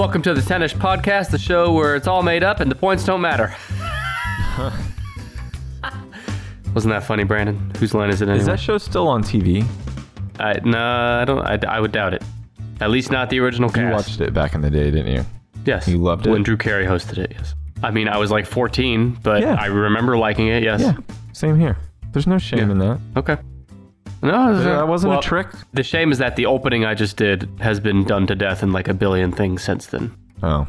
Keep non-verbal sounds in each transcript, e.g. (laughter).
welcome to the Tennis Podcast, the show where it's all made up and the points don't matter. (laughs) Wasn't that funny, Brandon? Whose line is it anyway? Is that show still on TV? I, no, I don't. I, I would doubt it. At least not the original cast. You watched it back in the day, didn't you? Yes. You loved it? when Drew Carey hosted it. Yes. I mean, I was like 14, but Yeah. I remember liking it. Yes. Yeah. Same here. There's no shame Yeah. in that. Okay. No, it's- uh, That wasn't well, a trick. The shame is that the opening I just did has been done to death in like a billion things since then. Oh.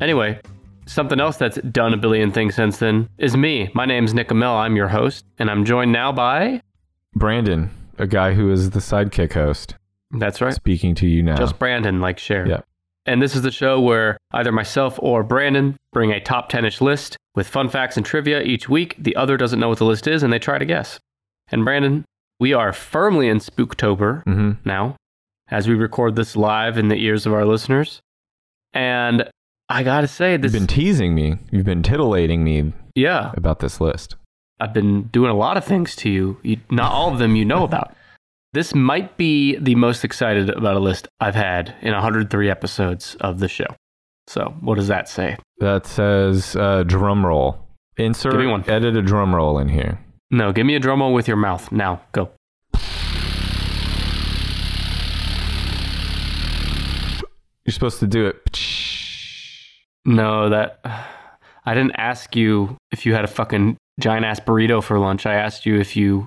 Anyway, something else that's done a billion things since then is me. My name's Nick Amell. I'm your host, and I'm joined now by. Brandon, a guy who is the sidekick host, That's right. speaking to you now. Just Brandon, like Cher. Yeah. And this is the show where either myself or Brandon bring a top 10 ish list with fun facts and trivia each week. The other doesn't know what the list is and they try to guess. And Brandon, we are firmly in Spooktober hmm now as we record this live in the ears of our listeners. And I gotta say, this. You've been teasing me. You've been titillating me yeah, about this list. I've been doing a lot of things to you. you. Not all of them you know about. (laughs) This might be the most excited about a list I've had in 103 episodes of the show. So, what does that say? That says uh, drum roll. Insert, Give me one. edit a drum roll in here. No, give me a drum roll with your mouth. Now, go. You're supposed to do it. No, that. (sighs) I didn't ask you if you had a fucking giant ass burrito for lunch. I asked you if you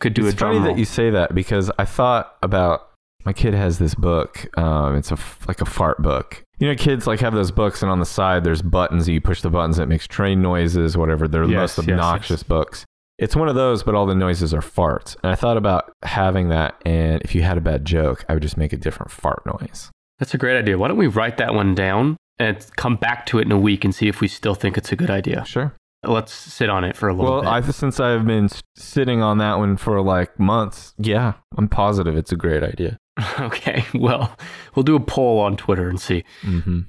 could do it's a drum funny roll. that you say that because I thought about my kid has this book. Um, it's a like a fart book. You know, kids like have those books, and on the side there's buttons. You push the buttons, it makes train noises, whatever. They're the Yes, most yes, obnoxious books. It's one of those, but all the noises are farts. And I thought about having that, and if you had a bad joke, I would just make a different fart noise. That's a great idea. Why don't we write that one down and come back to it in a week and see if we still think it's a good idea? Sure. Let's sit on it for a little Well, bit. I since I've been sitting on that one for like months, yeah, I'm positive it's a great idea. (laughs) okay, well, we'll do a poll on Twitter and see. Mm-hmm.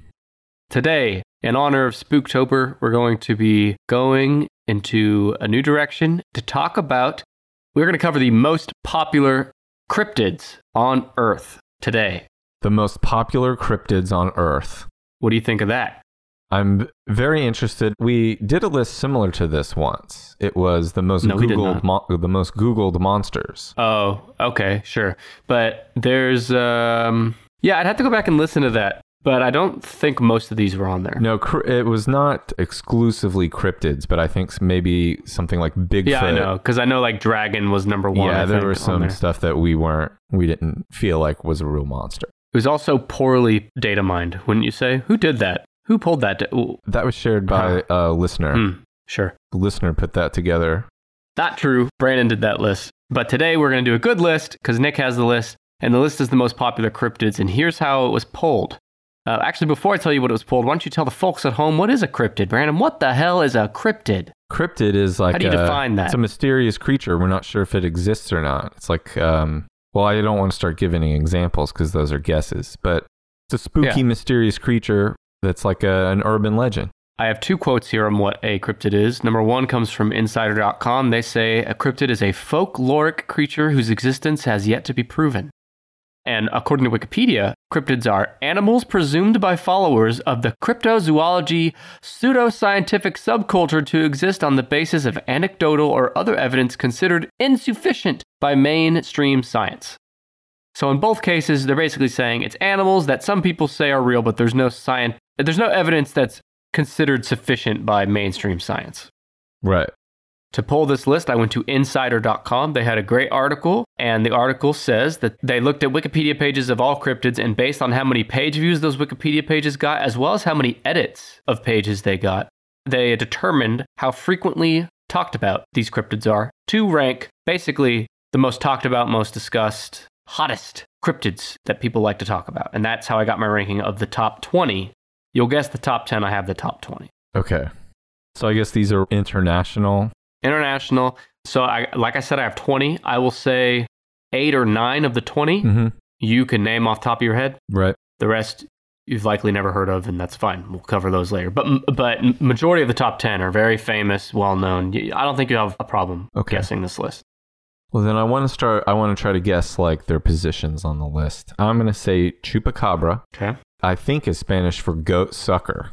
Today, in honor of Spooktober, we're going to be going into a new direction to talk about. We're going to cover the most popular cryptids on Earth today. The most popular cryptids on Earth. What do you think of that? I'm very interested. We did a list similar to this once. It was the most No, googled mo- the most googled monsters. Oh, okay, sure. But there's, um, yeah, I'd have to go back and listen to that. But I don't think most of these were on there. No, cr- it was not exclusively cryptids, but I think maybe something like Bigfoot. yeah, I know, because I know like Dragon was number one. Yeah, I there think, was some there. stuff that we weren't, we didn't feel like was a real monster. It was also poorly data mined, wouldn't you say? Who did that? Who pulled that? Da- That was shared by a listener. hmm, sure. The listener put that together. Not true. Brandon did that list. But today we're going to do a good list because Nick has the list, and the list is the most popular cryptids. And here's how it was pulled. Uh, actually, before I tell you what it was pulled, why don't you tell the folks at home what is a cryptid, Brandon? What the hell is a cryptid? Cryptid is like How do you a- define that? It's a mysterious creature. We're not sure if it exists or not. It's like, um, well, I don't want to start giving any examples because those are guesses, but it's a spooky, Yeah. mysterious creature that's like a, an urban legend. I have two quotes here on what a cryptid is. Number one comes from Insider.com. They say a cryptid is a folkloric creature whose existence has yet to be proven. And according to Wikipedia, cryptids are animals presumed by followers of the cryptozoology pseudoscientific subculture to exist on the basis of anecdotal or other evidence considered insufficient by mainstream science. So in both cases, they're basically saying it's animals that some people say are real, but there's no science, there's no evidence that's considered sufficient by mainstream science. Right. To pull this list, I went to insider.com. They had a great article, and the article says that they looked at Wikipedia pages of all cryptids, and based on how many page views those Wikipedia pages got, as well as how many edits of pages they got, they determined how frequently talked about these cryptids are to rank basically the most talked about, most discussed, hottest cryptids that people like to talk about. And that's how I got my ranking of the top 20. You'll guess the top 10, I have the top 20. Okay. So I guess these are international. International. So I like I said, I have 20. I will say eight or nine of the 20 Mm-hmm. you can name off the top of your head. Right. The rest you've likely never heard of, and that's fine. We'll cover those later. But but majority of the top 10 are very famous, well known. I don't think you have a problem Okay. guessing this list. Well, then I want to start. I want to try to guess like their positions on the list. I'm going to say chupacabra, Okay. I think is Spanish for goat sucker.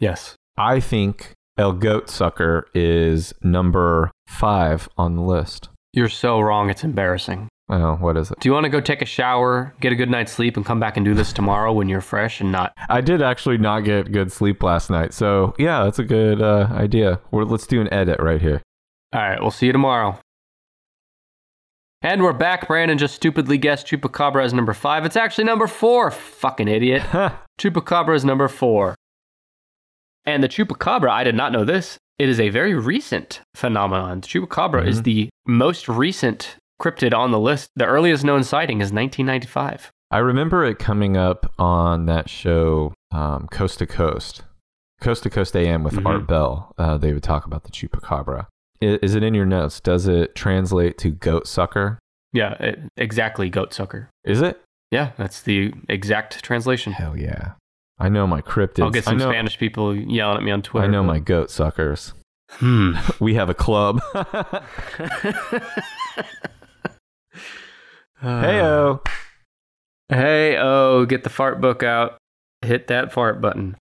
Yes. I think El Goat Sucker is number five on the list. You're so wrong. It's embarrassing. Oh, what is it? Do you want to go take a shower, get a good night's sleep, and come back and do this tomorrow when you're fresh and not? I did actually not get good sleep last night. So, yeah, that's a good uh, idea. Well, let's do an edit right here. All right, we'll see you tomorrow. And we're back. Brandon just stupidly guessed Chupacabra as number five. It's actually number four. Fucking idiot. (laughs) Chupacabra is number four. And the Chupacabra, I did not know this. It is a very recent phenomenon. The Chupacabra is Mhm. the most recent cryptid on the list. The earliest known sighting is 1995. I remember it coming up on that show, um, Coast to Coast, Coast to Coast AM with Mhm. Art Bell. Uh, they would talk about the chupacabra. I- Is it in your notes? Does it translate to goat sucker? Yeah, it, exactly. Goat sucker. Is it? Yeah, that's the exact translation. Hell yeah! I know my cryptids. I'll get some I know, Spanish people yelling at me on Twitter. I know but- my goat suckers. Hmm. (laughs) We have a club. (laughs) Heyo. (laughs) Hey, oh, get the fart book out. Hit that fart button.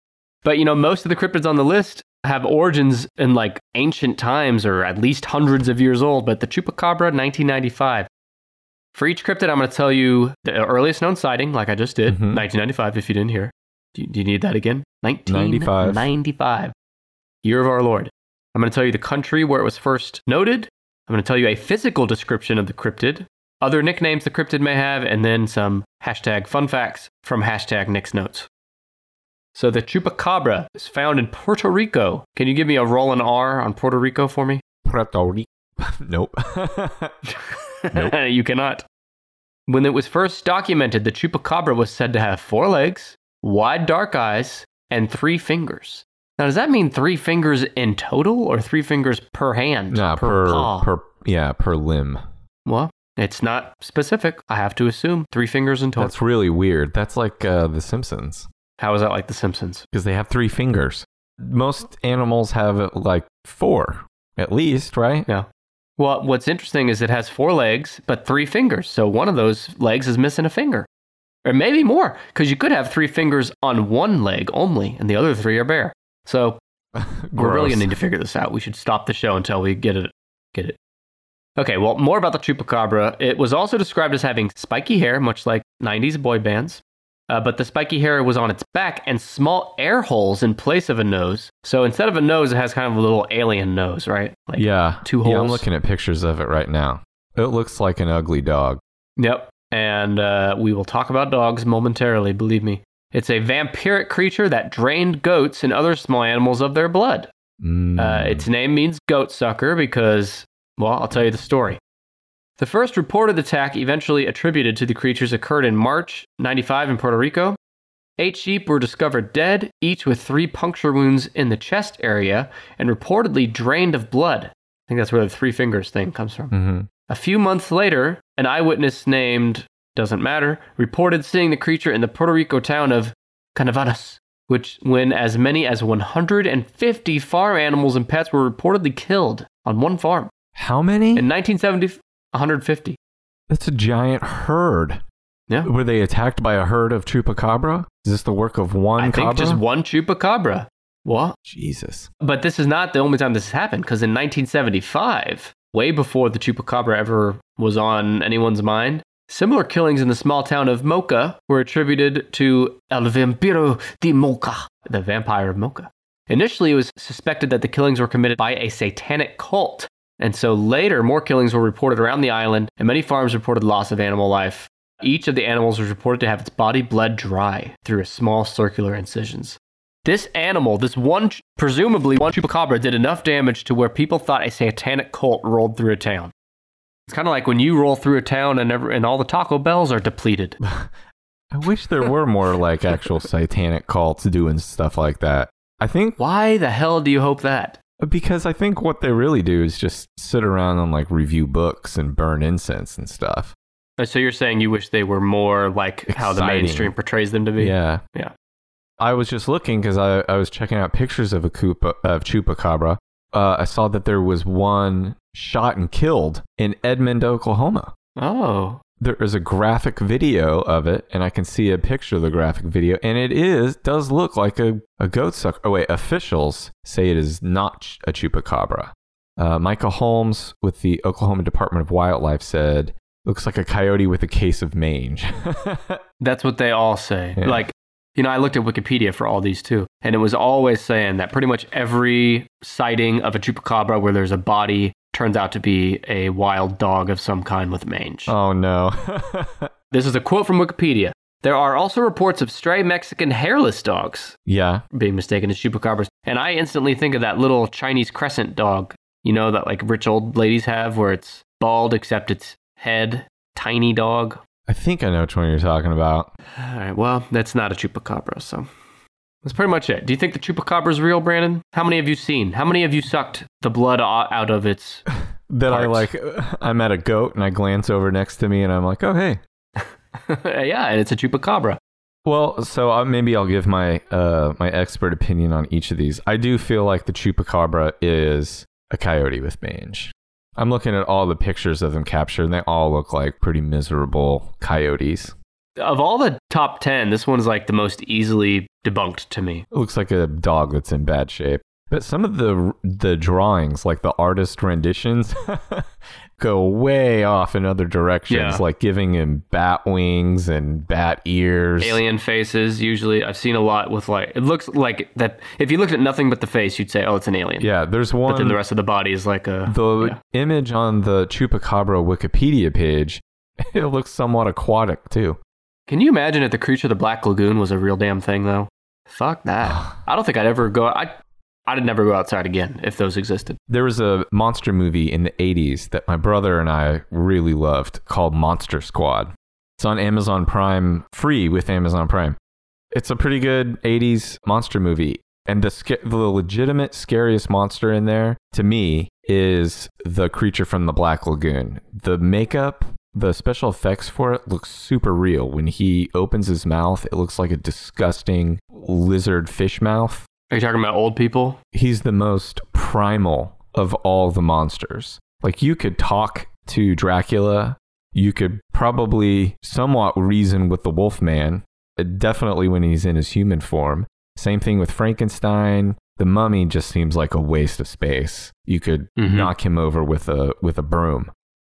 But you know, most of the cryptids on the list have origins in like ancient times or at least hundreds of years old, but the Chupacabra, 1995. For each cryptid, I'm going to tell you the earliest known sighting, like I just did, Mhm. 1995, if you didn't hear. Do you, do you need that again? 95. 1995. Year of our Lord. I'm going to tell you the country where it was first noted. I'm going to tell you a physical description of the cryptid, other nicknames the cryptid may have, and then some hashtag fun facts from hashtag Nick's Notes. So the chupacabra is found in Puerto Rico. Can you give me a roll and R on Puerto Rico for me? Puerto Rico. (laughs) nope. (laughs) Nope. (laughs) you cannot. When it was first documented, the chupacabra was said to have four legs, wide dark eyes, and three fingers. Now, does that mean three fingers in total or three fingers per hand? nah, per, per, per yeah, per limb. well, it's not specific. I have to assume three fingers in total. That's really weird. That's like uh, The Simpsons How is that like The Simpsons? because they have three fingers. Most animals have like four, at least, right? Yeah. Well, what's interesting is it has four legs, but three fingers. So one of those legs is missing a finger. Or maybe more, because you could have three fingers on one leg only, and the other three are bare. So (laughs) we're really gonna need to figure this out. We should stop the show until we get it. Get it. Okay. Well, more about the chupacabra. It was also described as having spiky hair, much like '90s boy bands. Uh, but the spiky hair was on its back and small air holes in place of a nose. So instead of a nose, it has kind of a little alien nose, right? Like, yeah, two Yeah, I'm looking at pictures of it right now. It looks like an ugly dog. Yep. And uh, we will talk about dogs momentarily, believe me. It's a vampiric creature that drained goats and other small animals of their blood. Mm. Uh, its name means goat sucker because, well, I'll tell you the story. The first reported attack, eventually attributed to the creatures, occurred in March 95 in Puerto Rico. Eight sheep were discovered dead, each with three puncture wounds in the chest area and reportedly drained of blood. I think that's where the three fingers thing comes from. Mhm. A few months later, an eyewitness named, doesn't matter, reported seeing the creature in the Puerto Rico town of Canóvanas, which when as many as 150 farm animals and pets were reportedly killed on one farm. How many? In 1970, 150. That's a giant herd. Yeah. Were they attacked by a herd of chupacabra? Is this the work of one I think cabra? just one chupacabra. What? Jesus. But this is not the only time this has happened, because in 1975, way before the chupacabra ever was on anyone's mind, similar killings in the small town of Moca were attributed to El Vampiro de Moca, the vampire of Moca. Initially, it was suspected that the killings were committed by a satanic cult. And so later, more killings were reported around the island, and many farms reported loss of animal life. Each of the animals was reported to have its body bled dry through small circular incisions. This animal, this one, presumably one chupacabra, did enough damage to where people thought a satanic cult rolled through a town. It's kind of like when you roll through a town and, every, and all the Taco Bells are depleted. (laughs) I wish there were more like actual satanic cults doing stuff like that. I think Why the hell do you hope that? because I think what they really do is just sit around and like review books and burn incense and stuff. Uh, So you're saying you wish they were more like how the mainstream portrays them to be? Yeah. Yeah. I was just looking because I, I was checking out pictures of a Koopa, of chupacabra. Uh, I saw that there was one shot and killed in Edmond, Oklahoma. Oh, there is a graphic video of it, and I can see a picture of the graphic video, and it is does look like a, a goat sucker. Oh wait, officials say it is not a chupacabra. Uh, Michael Holmes with the Oklahoma Department of Wildlife said, "Looks like a coyote with a case of mange." (laughs) That's what they all say. Yeah. Like, you know, I looked at Wikipedia for all these too, and it was always saying that pretty much every sighting of a chupacabra where there's a body turns out to be a wild dog of some kind with mange. oh no. (laughs) This is a quote from Wikipedia. There are also reports of stray Mexican hairless dogs yeah. being mistaken as chupacabras, and I instantly think of that little Chinese crested dog, you know, that like rich old ladies have where it's bald except its head, tiny dog. I think I know which one you're talking about. All right, well, that's not a chupacabra, so that's pretty much it. Do you think the chupacabra is real, Brandon? How many have you seen? How many have you sucked the blood out of its? (laughs) That I like, (laughs) I'm at a goat and I glance over next to me and I'm like, oh, hey. (laughs) yeah, and it's a chupacabra. Well, so uh, maybe I'll give my uh, my expert opinion on each of these. I do feel like the chupacabra is a coyote with mange. I'm looking at all the pictures of them captured, and they all look like pretty miserable coyotes. Of all the top ten, this one's like the most easily debunked to me. It looks like a dog that's in bad shape. But some of the the drawings, like the artist renditions, (laughs) go way off in other directions, Yeah. like giving him bat wings and bat ears. Alien faces, usually, I've seen a lot with like it looks like that. If you looked at nothing but the face, you'd say, "Oh, it's an alien." Yeah, there's one. But then the rest of the body is like a The yeah. image on the Chupacabra Wikipedia page, (laughs) it looks somewhat aquatic too. Can you imagine if the creature of the Black Lagoon was a real damn thing, though? Fuck that. (sighs) I don't think I'd ever go. I, I'd never go outside again if those existed. There was a monster movie in the 80s that my brother and I really loved called Monster Squad. It's on Amazon Prime, free with Amazon Prime. It's a pretty good 80s monster movie. And the, the legitimate scariest monster in there, to me, is the creature from the Black Lagoon. The makeup, the special effects for it looks super real. When he opens his mouth, it looks like a disgusting lizard fish mouth Are you talking about old people? he's the most primal of all the monsters. Like you could talk to Dracula, you could probably somewhat reason with the Wolfman, definitely when he's in his human form. Same thing with Frankenstein. The mummy just seems like a waste of space. You could Mhm. knock him over with a with a broom.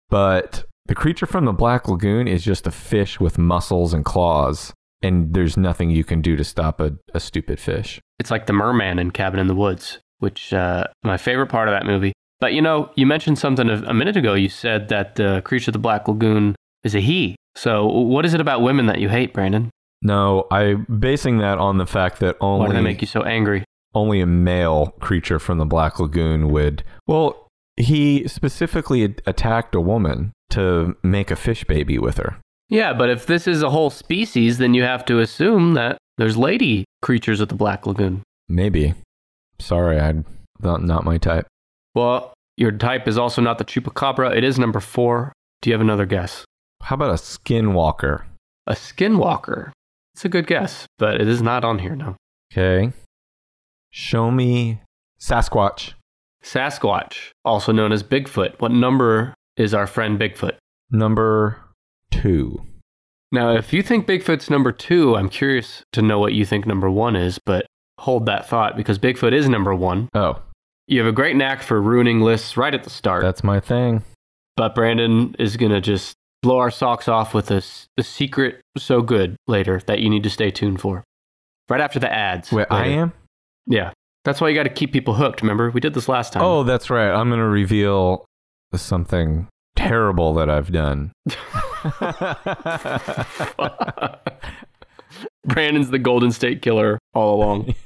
But the creature from the Black Lagoon is just a fish with muscles and claws, and there's nothing you can do to stop a, a stupid fish. It's like the merman in Cabin in the Woods, which uh, my favorite part of that movie. But you know, you mentioned something a, minute ago. You said that the creature of the Black Lagoon is a he. So what is it about women that you hate, Brandon? No, I'm basing that on the fact that only. Why do they make you so angry? only a male creature from the Black Lagoon would. Well, he specifically attacked a woman to make a fish baby with her. Yeah, but if this is a whole species, then you have to assume that there's lady creatures of the Black Lagoon. Maybe. Sorry, I not not my type. Well, your type is also not the chupacabra. It is number four. Do you have another guess? How about a skinwalker? A skinwalker. It's a good guess, but it is not on here now. Okay. Show me Sasquatch. Sasquatch, also known as Bigfoot. What number is our friend Bigfoot? Number two. Now, if you think Bigfoot's number two, I'm curious to know what you think number one is, but hold that thought because Bigfoot is number one. Oh, You have a great knack for ruining lists right at the start, that's my thing. but Brandon is going to just blow our socks off with a, a secret so good later that you need to stay tuned for. Right after the ads. Wait, I am? Yeah. That's why you got to keep people hooked. Remember, we did this last time. Oh, that's right. I'm going to reveal something terrible that I've done. (laughs) (laughs) Brandon's the Golden State Killer all along. (laughs)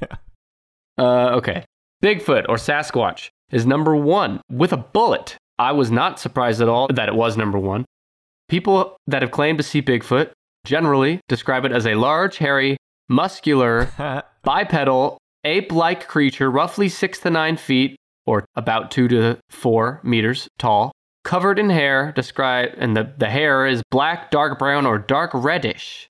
Uh, okay. Bigfoot or Sasquatch is number one with a bullet. I was not surprised at all that it was number one. People that have claimed to see Bigfoot generally describe it as a large, hairy, muscular, (laughs) bipedal, ape like creature, roughly six to nine feet or about two to four meters tall, covered in hair, describe, and the, the hair is black, dark brown, or dark reddish.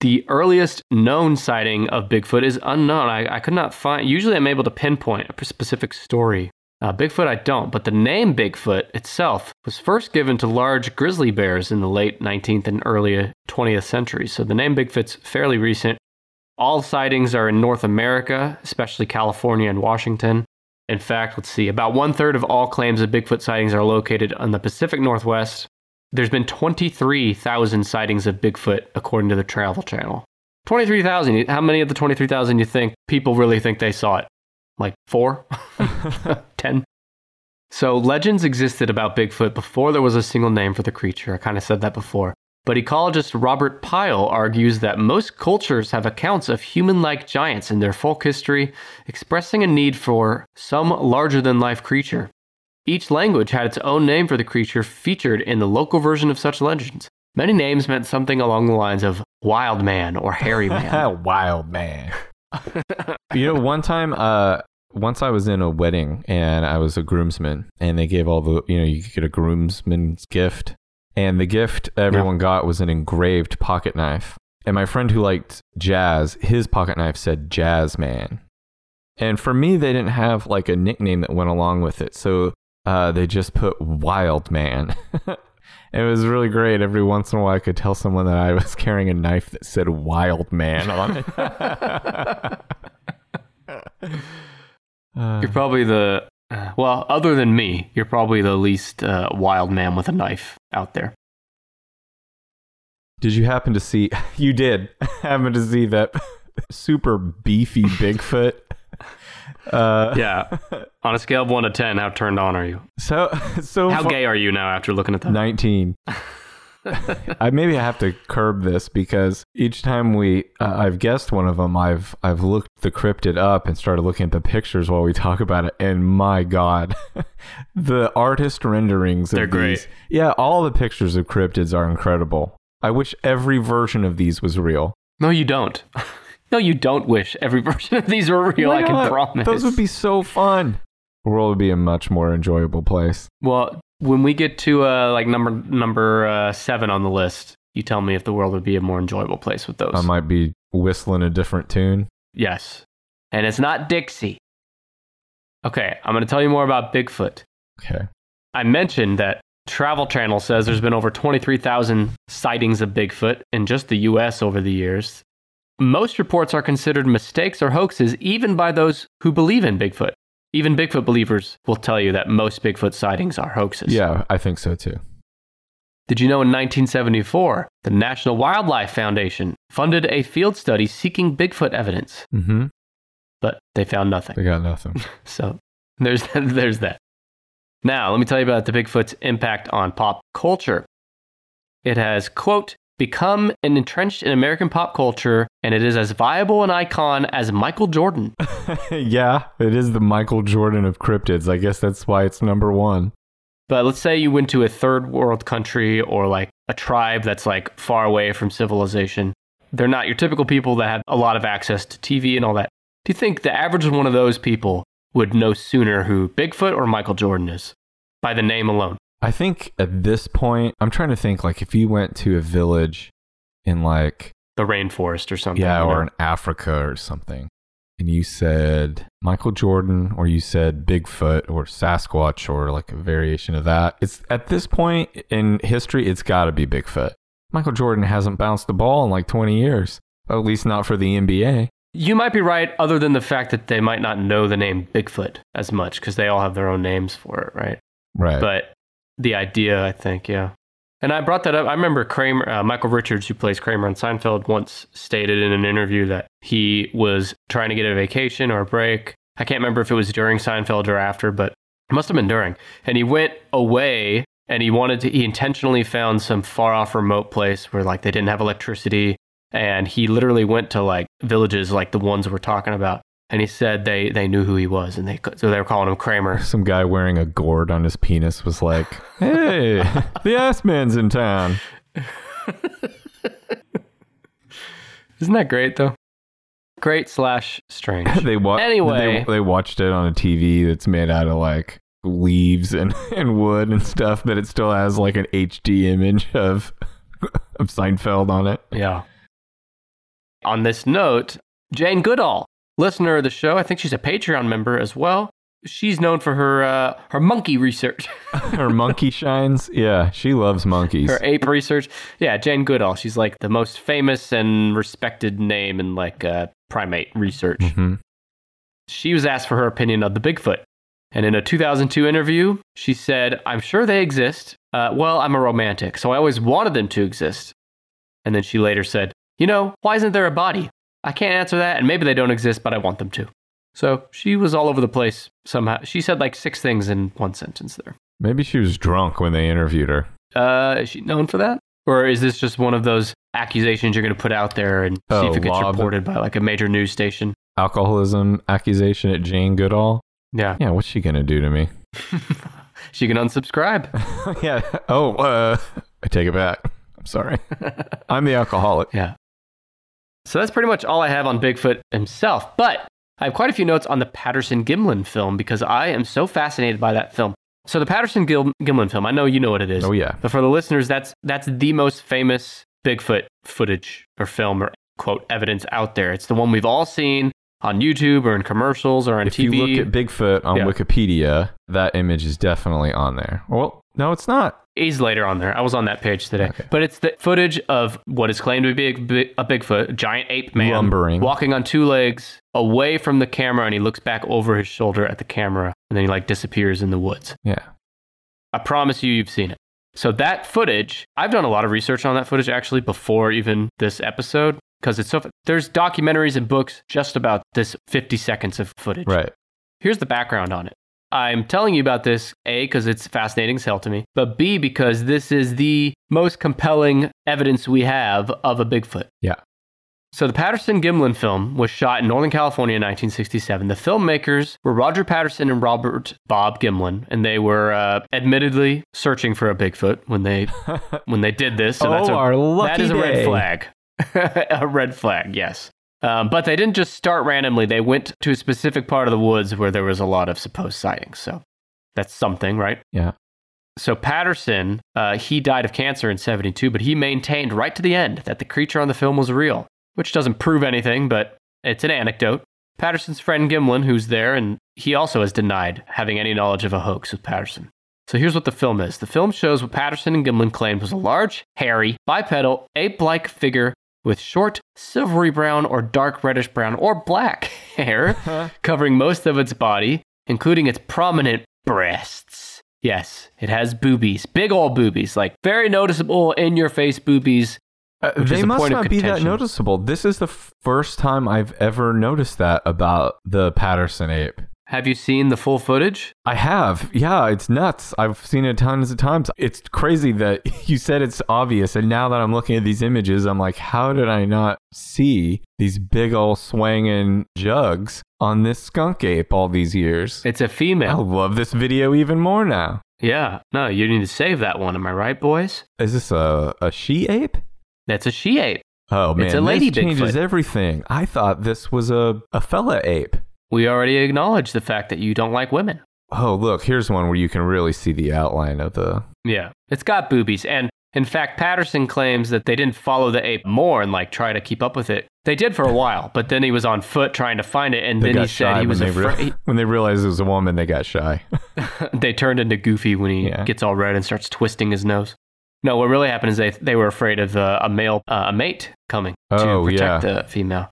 The earliest known sighting of Bigfoot is unknown. I, I could not find, usually I'm able to pinpoint a specific story Uh, Bigfoot, I don't, but the name Bigfoot itself was first given to large grizzly bears in the late 19th and early 20th centuries. So the name Bigfoot's fairly recent. All sightings are in North America, especially California and Washington. In fact, let's see, about one third of all claims of Bigfoot sightings are located on the Pacific Northwest. There's been 23,000 sightings of Bigfoot, according to the Travel Channel. 23,000. How many of the 23,000 you think people really think they saw it? Like four? (laughs) (laughs) Ten? So legends existed about Bigfoot before there was a single name for the creature. I kind of said that before. But ecologist Robert Pyle argues that most cultures have accounts of human like giants in their folk history, expressing a need for some larger than life creature. Each language had its own name for the creature featured in the local version of such legends. Many names meant something along the lines of wild man or hairy man. (laughs) Wild man. (laughs) you know, one time, uh, once I was in a wedding and I was a groomsman, and they gave all the, you know, you could get a groomsman's gift, and the gift everyone got was an engraved pocket knife. And my friend who liked jazz, his pocket knife said Jazz Man. And for me, they didn't have like a nickname that went along with it. So uh, they just put Wild Man. (laughs) it was really great. Every once in a while, I could tell someone that I was (laughs) carrying a knife that said Wild Man on it. Uh, (laughs) You're probably the, uh, well, other than me, you're probably the least uh, wild man with a knife out there. Did you happen to see? (laughs) You did (laughs) happen to see that (laughs) super beefy Bigfoot? Uh, Yeah. On a scale of 1 to 10, how turned on are you? So so How fu- gay are you now after looking at that? 19. I maybe I have to curb this because each time we uh, I've guessed one of them, I've I've looked the cryptid up and started looking at the pictures while we talk about it, and my God, (laughs) the artist renderings they're great. these, yeah, all the pictures of cryptids are incredible. I wish every version of these was real. No, you don't. (laughs) no, you don't wish every (laughs) version of these were real, I can promise. Those would be so fun. The world would be a much more enjoyable place. Well, when we get to uh, like number number uh, seven on the list, you tell me if the world would be a more enjoyable place with those. I might be whistling a different tune. yes, and it's not Dixie. Okay, I'm going to tell you more about Bigfoot. Okay. I mentioned that Travel Channel says there's been over 23,000 sightings of Bigfoot in just the U.S. over the years. Most reports are considered mistakes or hoaxes, even by those who believe in Bigfoot. Even Bigfoot believers will tell you that most Bigfoot sightings are hoaxes. Yeah, I think so too. Did you know in 1974, the National Wildlife Foundation funded a field study seeking Bigfoot evidence, Mm-hmm. but they found nothing. They got nothing. (laughs) So there's (laughs) there's that. Now, let me tell you about the Bigfoot's impact on pop culture. It has, quote, become an entrenched in American pop culture, and it is as viable an icon as Michael Jordan. (laughs) yeah, it is the Michael Jordan of cryptids. I guess that's why it's number one. But let's say you went to a third world country or like a tribe that's like far away from civilization. They're not your typical people that have a lot of access to TV and all that. Do you think the average one of those people would know sooner who Bigfoot or Michael Jordan is by the name alone? I think at this point, I'm trying to think like if you went to a village in like, The rainforest or something. yeah, you or know? in Africa or something, and you said Michael Jordan or you said Bigfoot or Sasquatch or like a variation of that, it's at this point in history, it's got to be Bigfoot. Michael Jordan hasn't bounced the ball in like 20 years, at least not for the NBA. You might be right, other than the fact that they might not know the name Bigfoot as much because they all have their own names for it, right? Right. But the idea, I think, yeah. And I brought that up. I remember Kramer, uh, Michael Richards, who plays Kramer on Seinfeld, once stated in an interview that he was trying to get a vacation or a break. I can't remember if it was during Seinfeld or after, but it must have been during. And he went away and he wanted to, he intentionally found some far off remote place where like they didn't have electricity. And he literally went to like villages like the ones we're talking about. And he said they, they knew who he was and they, so they were calling him Kramer. Some guy wearing a gourd on his penis was like, "Hey, the ass man's in town." (laughs) Isn't that great though? Great slash strange. (laughs) they wa- Anyway. they, they watched it on a TV that's made out of like leaves and, (laughs) and wood and stuff, but it still has like an HD image of of Seinfeld on it. yeah. On this note, Jane Goodall, listener of the show, I think she's a Patreon member as well. She's known for her uh, her monkey research, (laughs) Her monkey shines. Yeah, she loves monkeys. her ape research. Yeah, Jane Goodall. She's like the most famous and respected name in like uh, primate research. Mhm. She was asked for her opinion of the Bigfoot. And in a 2002 interview, she said, I'm sure they exist. Uh, well, I'm a romantic, so I always wanted them to exist. And then she later said, You know, why isn't there a body? I can't answer that, and maybe they don't exist, but I want them to. So she was all over the place somehow. She said like six things in one sentence there. Maybe she was drunk when they interviewed her. Uh, is she known for that? Or is this just one of those accusations you're going to put out there and see Oh, if it gets reported by like a major news station? Alcoholism accusation at Jane Goodall. Yeah. Yeah, what's she gonna do to me? (laughs) (laughs) she can unsubscribe. (laughs) yeah. Oh, uh, I take it back. I'm sorry. I'm the alcoholic. Yeah. So that's pretty much all I have on Bigfoot himself. But I have quite a few notes on the Patterson Gimlin film because I am so fascinated by that film. So the Patterson Gil- Gimlin film, I know you know what it is. Oh yeah. But for the listeners, that's that's the most famous Bigfoot footage or film or quote evidence out there. It's the one we've all seen on YouTube or in commercials or on If TV. If you look at Bigfoot on Yeah. Wikipedia, that image is definitely on there. Well, no, it's not. He's later on there. I was on that page today. Okay. But it's the footage of what is claimed to be a, big, a Bigfoot, a giant ape man, Lumbering. walking on two legs away from the camera, and he looks back over his shoulder at the camera, and then he like disappears in the woods. Yeah. I promise you, you've seen it. So that footage, I've done a lot of research on that footage actually before even this episode because it's so. There's documentaries and books just about this 50 seconds of footage. Right. Here's the background on it. I'm telling you about this, A, because it's fascinating as hell to me, but B, because this is the most compelling evidence we have of a Bigfoot. Yeah. So the Patterson Gimlin film was shot in Northern California in 1967. The filmmakers were Roger Patterson and Robert Bob Gimlin, and they were uh, admittedly searching for a Bigfoot when they (laughs) when they did this. So that's oh, a, our lucky that is a red flag. (laughs) a red flag, yes. Um, but they didn't just start randomly. They went to a specific part of the woods where there was a lot of supposed sightings. So that's something, right? Yeah. So Patterson, uh, he died of cancer in 72, but he maintained right to the end that the creature on the film was real, which doesn't prove anything, but it's an anecdote. Patterson's friend Gimlin, who's there, and he also has denied having any knowledge of a hoax with Patterson. So here's what the film is. The film shows what Patterson and Gimlin claimed was a large, hairy, bipedal, ape-like figure with short, silvery brown or dark reddish brown or black (laughs) hair covering most of its body, including its prominent breasts. Yes, it has boobies, big old boobies, like very noticeable in your face boobies. Uh, they must not be that noticeable. This is the first time I've ever noticed that about the Patterson ape. Have you seen the full footage? I have. Yeah, it's nuts. I've seen it tons of times. It's crazy that (laughs) you said it's obvious. And now that I'm looking at these images, I'm like, how did I not see these big old swanging jugs on this skunk ape all these years? It's a female. I love this video even more now. Yeah, no, you need to save that one. Am I right, boys? Is this a, a she ape? That's a she ape. Oh man, It's a lady this changes Bigfoot. everything. I thought this was a, a fella ape. We already acknowledged the fact that you don't like women. Oh, look, here's one where you can really see the outline of the. Yeah. It's got boobies. And in fact, Patterson claims that they didn't follow the ape more and like try to keep up with it. They did for a while, but then he was on foot trying to find it. And They then he said he was when, they rea- afraid. (laughs) when they realized it was a woman. They got shy. (laughs) (laughs) they turned into Goofy when he Yeah. gets all red and starts twisting his nose. No, what really happened is they, they were afraid of uh, a male, uh, a mate coming Oh, to yeah. protect the female.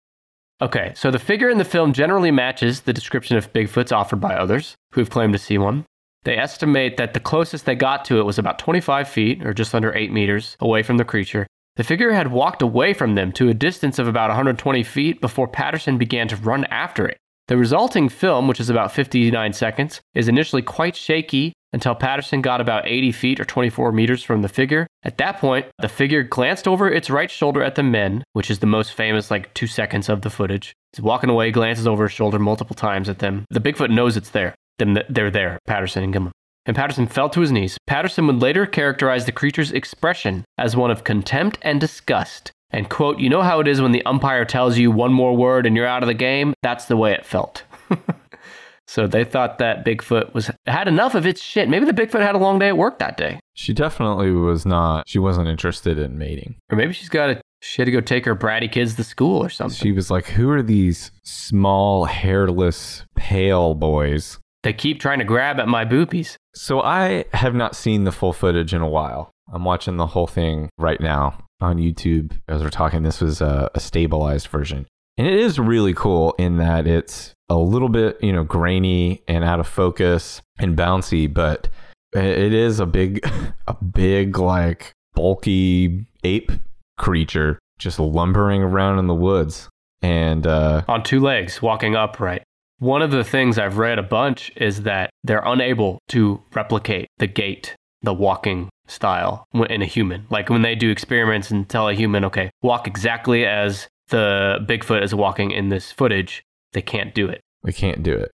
Okay, so the figure in the film generally matches the description of Bigfoots offered by others who've claimed to see one. They estimate that the closest they got to it was about 25 feet, or just under 8 meters, away from the creature. The figure had walked away from them to a distance of about 120 feet before Patterson began to run after it. The resulting film, which is about 59 seconds, is initially quite shaky until Patterson got about 80 feet or 24 meters from the figure. At that point, the figure glanced over its right shoulder at the men, which is the most famous, like two seconds of the footage. It's walking away, glances over his shoulder multiple times at them. The Bigfoot knows it's there. Then they're there, Patterson and Gimlin. And Patterson fell to his knees. Patterson would later characterize the creature's expression as one of contempt and disgust. And quote, you know how it is when the umpire tells you one more word and you're out of the game? That's the way it felt. (laughs) so they thought that Bigfoot was had enough of its shit. Maybe the Bigfoot had a long day at work that day. She definitely was not. She wasn't interested in mating. Or maybe she's got a she had to go take her bratty kids to school or something. She was like, "Who are these small, hairless, pale boys They keep trying to grab at my boobies. So I have not seen the full footage in a while. I'm watching the whole thing right now on YouTube as we're talking. This was a, a stabilized version. And it is really cool in that it's a little bit, you know, grainy and out of focus and bouncy, but it is a big, (laughs) a big, like bulky ape creature just lumbering around in the woods. And uh, On two legs, walking upright. One of the things I've read a bunch is that they're unable to replicate the gait, the walking style in a human. Like when they do experiments and tell a human, okay, walk exactly as the Bigfoot is walking in this footage, they can't do it. we can't do it.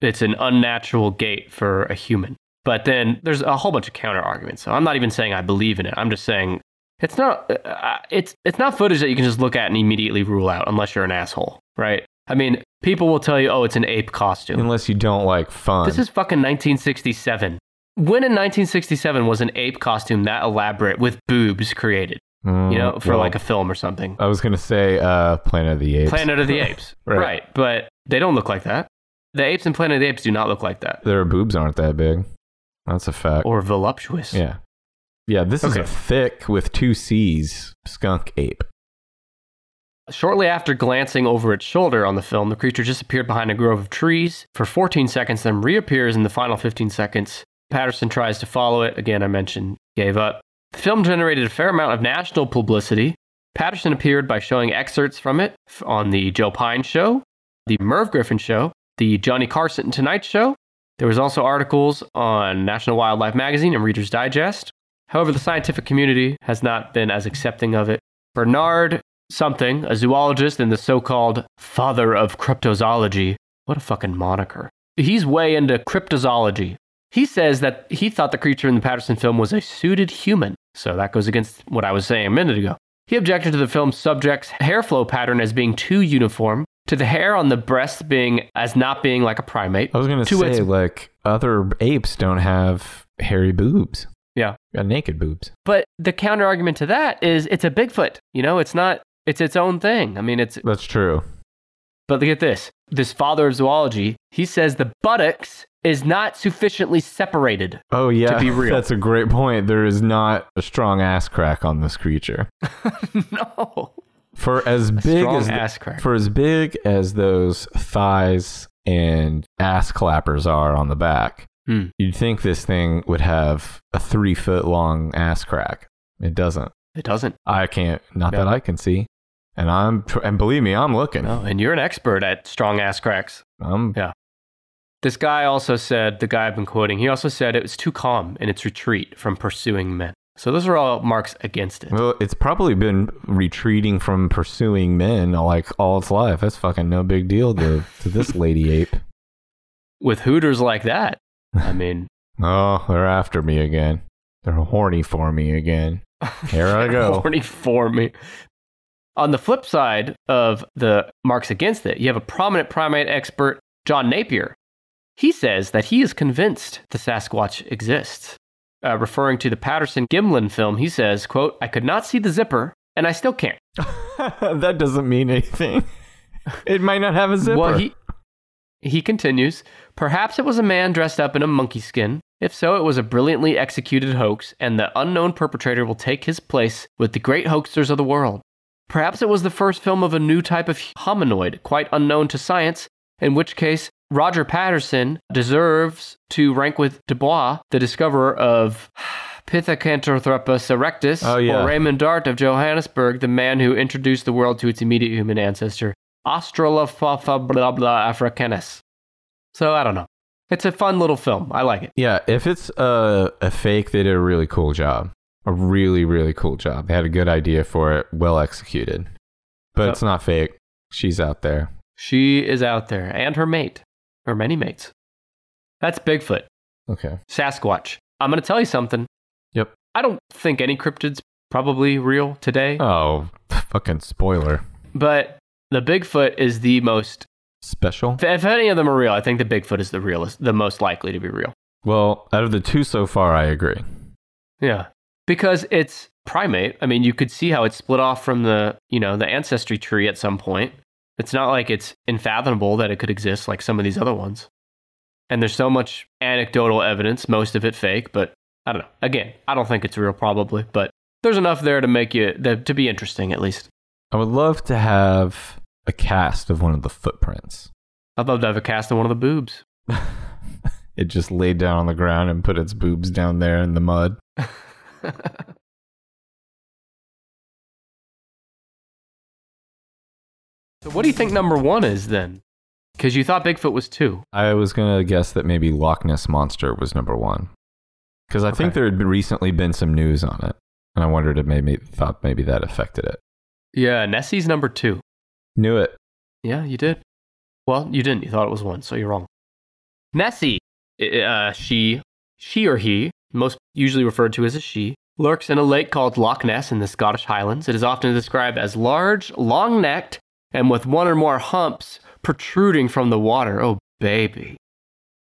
It's an unnatural gait for a human. But then there's a whole bunch of counter arguments. So I'm not even saying I believe in it. I'm just saying it's not uh, it's it's not footage that you can just look at and immediately rule out unless you're an asshole, right? I mean, people will tell you, "Oh, it's an ape costume." Unless you don't like fun. This is fucking 1967. When in 1967 was an ape costume that elaborate with boobs created? Mm, You know, for well, like a film or something. I was going to say uh, Planet of the Apes. Planet of the (laughs) Apes. Right. right. But they don't look like that. The apes in Planet of the Apes do not look like that. Their boobs aren't that big. That's a fact. Or voluptuous. yeah. Yeah, this is a thick with two C's skunk ape. Shortly after glancing over its shoulder on the film, the creature disappeared behind a grove of trees for 14 seconds, then reappears in the final 15 seconds. Patterson tries to follow it. Again, I mentioned gave up. The film generated a fair amount of national publicity. Patterson appeared by showing excerpts from it on the Joe Pyne Show, the Merv Griffin Show, the Johnny Carson Tonight Show. There was also articles on National Wildlife Magazine and Reader's Digest. However, the scientific community has not been as accepting of it. Bernard something, a zoologist and the so-called father of cryptozoology. What a fucking moniker. He's way into cryptozoology. He says that he thought the creature in the Patterson film was a suited human. So that goes against what I was saying a minute ago. He objected to the film's subject's hair flow pattern as being too uniform, to the hair on the breast being as not being like a primate. I was going to say, its- like, other apes don't have hairy boobs. Yeah. Got naked boobs. But the counter argument to that is it's a Bigfoot. You know, it's not it's its own thing. I mean, it's That's true. But look at this. This father of zoology, he says the buttocks is not sufficiently separated. Oh, yeah. be (laughs) real. That's a great point. There is not a strong ass crack on this creature. (laughs) no. For as big as ass crack. for as big as those thighs and ass clappers are on the back, Hmm. you'd think this thing would have a three foot long ass crack. It doesn't. It doesn't. I can't. Not Yeah. that I can see. And I'm and believe me, I'm looking. No, and you're an expert at strong ass cracks. I'm This guy also said, the guy I've been quoting, he also said it was too calm in its retreat from pursuing men. So those are all marks against it. well. It's probably been retreating from pursuing men like all its life. That's fucking no big deal to to this (laughs) lady ape. With hooters like that, I (laughs) mean, Oh, they're after me again. They're horny for me again. Here I go. (laughs) horny for me. On the flip side of the marks against it, you have a prominent primate expert, John Napier. He says that he is convinced the Sasquatch exists. Uh, referring to the Patterson Gimlin film, he says, quote, I could not see the zipper, and I still can't. (laughs) that doesn't mean anything. It might not have a zipper. Well, he, he continues, perhaps it was a man dressed up in a monkey skin. If so, it was a brilliantly executed hoax, and the unknown perpetrator will take his place with the great hoaxers of the world. Perhaps it was the first film of a new type of hominoid, quite unknown to science, in which case Roger Patterson deserves to rank with Dubois, the discoverer of (sighs) Pithecanthropus erectus, Oh, yeah. or Raymond Dart of Johannesburg, the man who introduced the world to its immediate human ancestor, Australopithecus blah blah africanus. So I don't know. It's a fun little film. I like it. yeah, if it's a, a fake, they did a really cool job. A really, really cool job. They had a good idea for it, well executed. But Yep. it's not fake. She's out there. She is out there, and her mate, or many mates. That's Bigfoot, Okay. Sasquatch. I'm gonna tell you something. Yep. I don't think any cryptids probably real today, Oh, fucking spoiler. but the Bigfoot is the most. Special? If, if any of them are real, I think the Bigfoot is the realest, the most likely to be real. Well, out of the two so far, I agree. Yeah. Because it's primate. I mean, you could see how it's split off from the, you know, the ancestry tree at some point. It's not like it's unfathomable that it could exist like some of these other ones. And there's so much anecdotal evidence, most of it fake, but I don't know. Again, I don't think it's real, probably, but there's enough there to make you that, to be interesting, at least. I would love to have a cast of one of the footprints. I'd love to have a cast of one of the boobs. (laughs) it just laid down on the ground and put its boobs down there in the mud. (laughs) so, what do you think number one is then? Because you thought Bigfoot was two. I was gonna guess that maybe Loch Ness monster was number one, because I think there had recently been some news on it, and I wondered if maybe thought maybe that affected it. Yeah, Nessie's number two. Knew it. Yeah, you did. Well, you didn't. You thought it was one, so you're wrong. Nessie, uh, she, she or he, most usually referred to as a she, lurks in a lake called Loch Ness in the Scottish Highlands. It is often described as large, long necked, and with one or more humps protruding from the water. Oh, baby.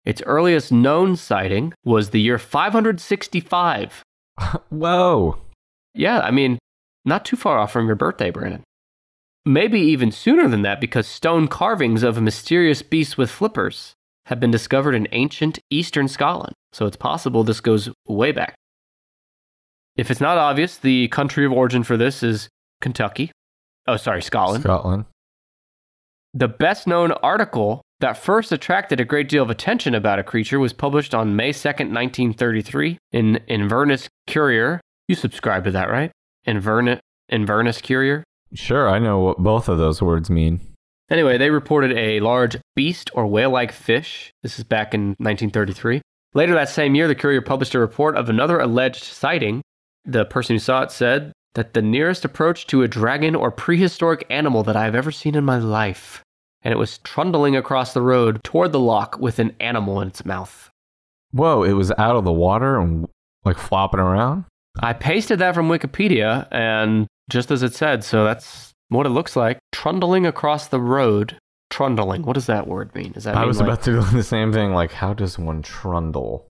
Its earliest known sighting was the year 565. (laughs) Whoa. Yeah, I mean, not too far off from your birthday, Brandon. Maybe even sooner than that because stone carvings of a mysterious beast with flippers have been discovered in ancient eastern Scotland. So it's possible this goes way back. If it's not obvious, the country of origin for this is Kentucky. Oh, sorry, Scotland. Scotland. The best known article that first attracted a great deal of attention about a creature was published on May 2nd, 1933, in Inverness Courier. You subscribe to that, right? Inverness, Inverness Courier? Sure, I know what both of those words mean. Anyway, they reported a large beast or whale like fish. This is back in 1933. Later that same year, the Courier published a report of another alleged sighting. The person who saw it said that the nearest approach to a dragon or prehistoric animal that I have ever seen in my life. And it was trundling across the road toward the loch with an animal in its mouth. Whoa, it was out of the water and like flopping around? I pasted that from Wikipedia, and just as it said, so that's what it looks like. Trundling across the road. Trundling. What does that word mean? Is that I mean was like- about to do (laughs) the same thing. Like, how does one trundle?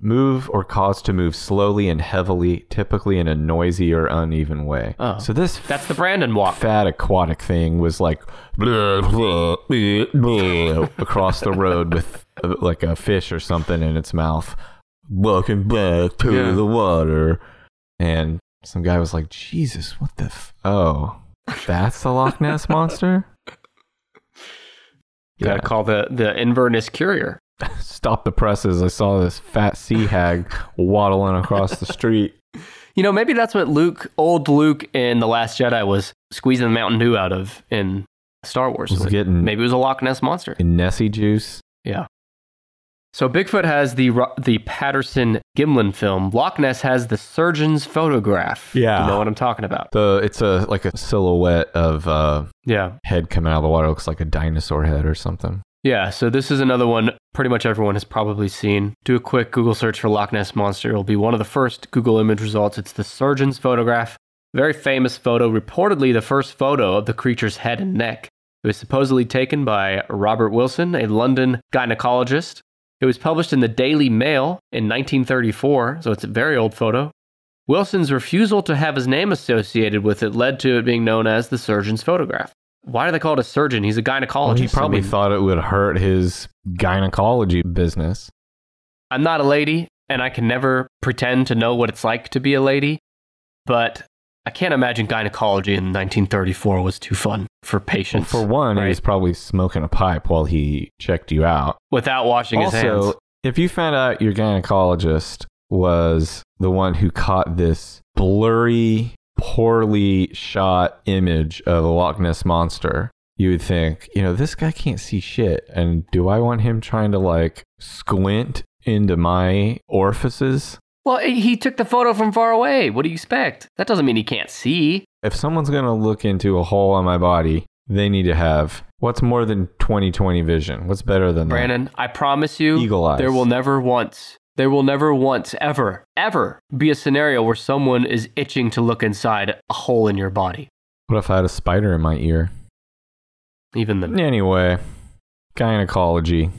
Move or cause to move slowly and heavily, typically in a noisy or uneven way. Oh. So this That's the Brandon walk. fat aquatic thing was like blah, blah, blah, across the road with uh, like a fish or something in its mouth. Welcome back to Yeah. the water. And some guy was like, Jesus, what the? F- oh, that's the Loch Ness monster? You (laughs) gotta call the, the Inverness Courier. (laughs) Stop the presses. I saw this fat sea hag waddling across the street. (laughs) You know, maybe that's what Luke, old Luke in The Last Jedi was squeezing the Mountain Dew out of in Star Wars. Was with. getting Maybe it was a Loch Ness monster. in Nessie juice. Yeah. So Bigfoot has the the Patterson Gimlin film. Loch Ness has the surgeon's photograph. Yeah. You know what I'm talking about. The it's a like a silhouette of uh Yeah. head coming out of the water. Looks like a dinosaur head or something. Yeah, so this is another one pretty much everyone has probably seen. Do a quick Google search for Loch Ness Monster. It'll be one of the first Google image results. It's the surgeon's photograph. Very famous photo, reportedly the first photo of the creature's head and neck. It was supposedly taken by Robert Wilson, a London gynecologist. It was published in the Daily Mail in 1934, so it's a very old photo. Wilson's refusal to have his name associated with it led to it being known as the surgeon's photograph. Why do they call it a surgeon? He's a gynecologist. Well, he I probably mean- thought it would hurt his gynecology business. I'm not a lady, and I can never pretend to know what it's like to be a lady, but I can't imagine gynecology in 1934 was too fun for Well, patients for one, he was probably smoking a pipe while he checked you out. without washing his hands. Also, if you found out your gynecologist was the one who caught this blurry, poorly shot image of a Loch Ness monster, you would think, you know, this guy can't see shit. And do I want him trying to like squint into my orifices? Well, he took the photo from far away. What do you expect? That doesn't mean he can't see. If someone's going to look into a hole on my body, they need to have what's more than 20/20 vision? What's better than that? Brandon, I promise you, Eagle eyes. there will never once, there will never once, ever, ever be a scenario where someone is itching to look inside a hole in your body. What if I had a spider in my ear? Even the Anyway, gynecology.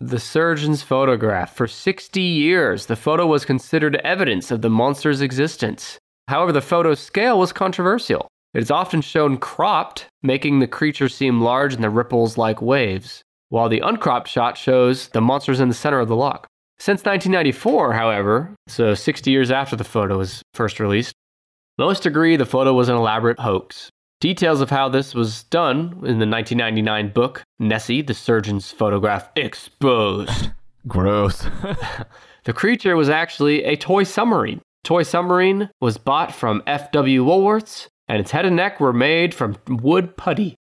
The surgeon's photograph. For 60 years, the photo was considered evidence of the monster's existence. However, the photo's scale was controversial. It is often shown cropped, making the creature seem large and the ripples like waves. while the uncropped shot shows the monsters in the center of the loch. Since 1994, however, so 60 years after the photo was first released, most agree the photo was an elaborate hoax. Details of how this was done in the 1999 book, Nessie, the Surgeon's Photograph Exposed. (laughs) Gross. (laughs) (laughs) the creature was actually a toy submarine. Toy submarine was bought from F.W. Woolworths, and its head and neck were made from wood putty.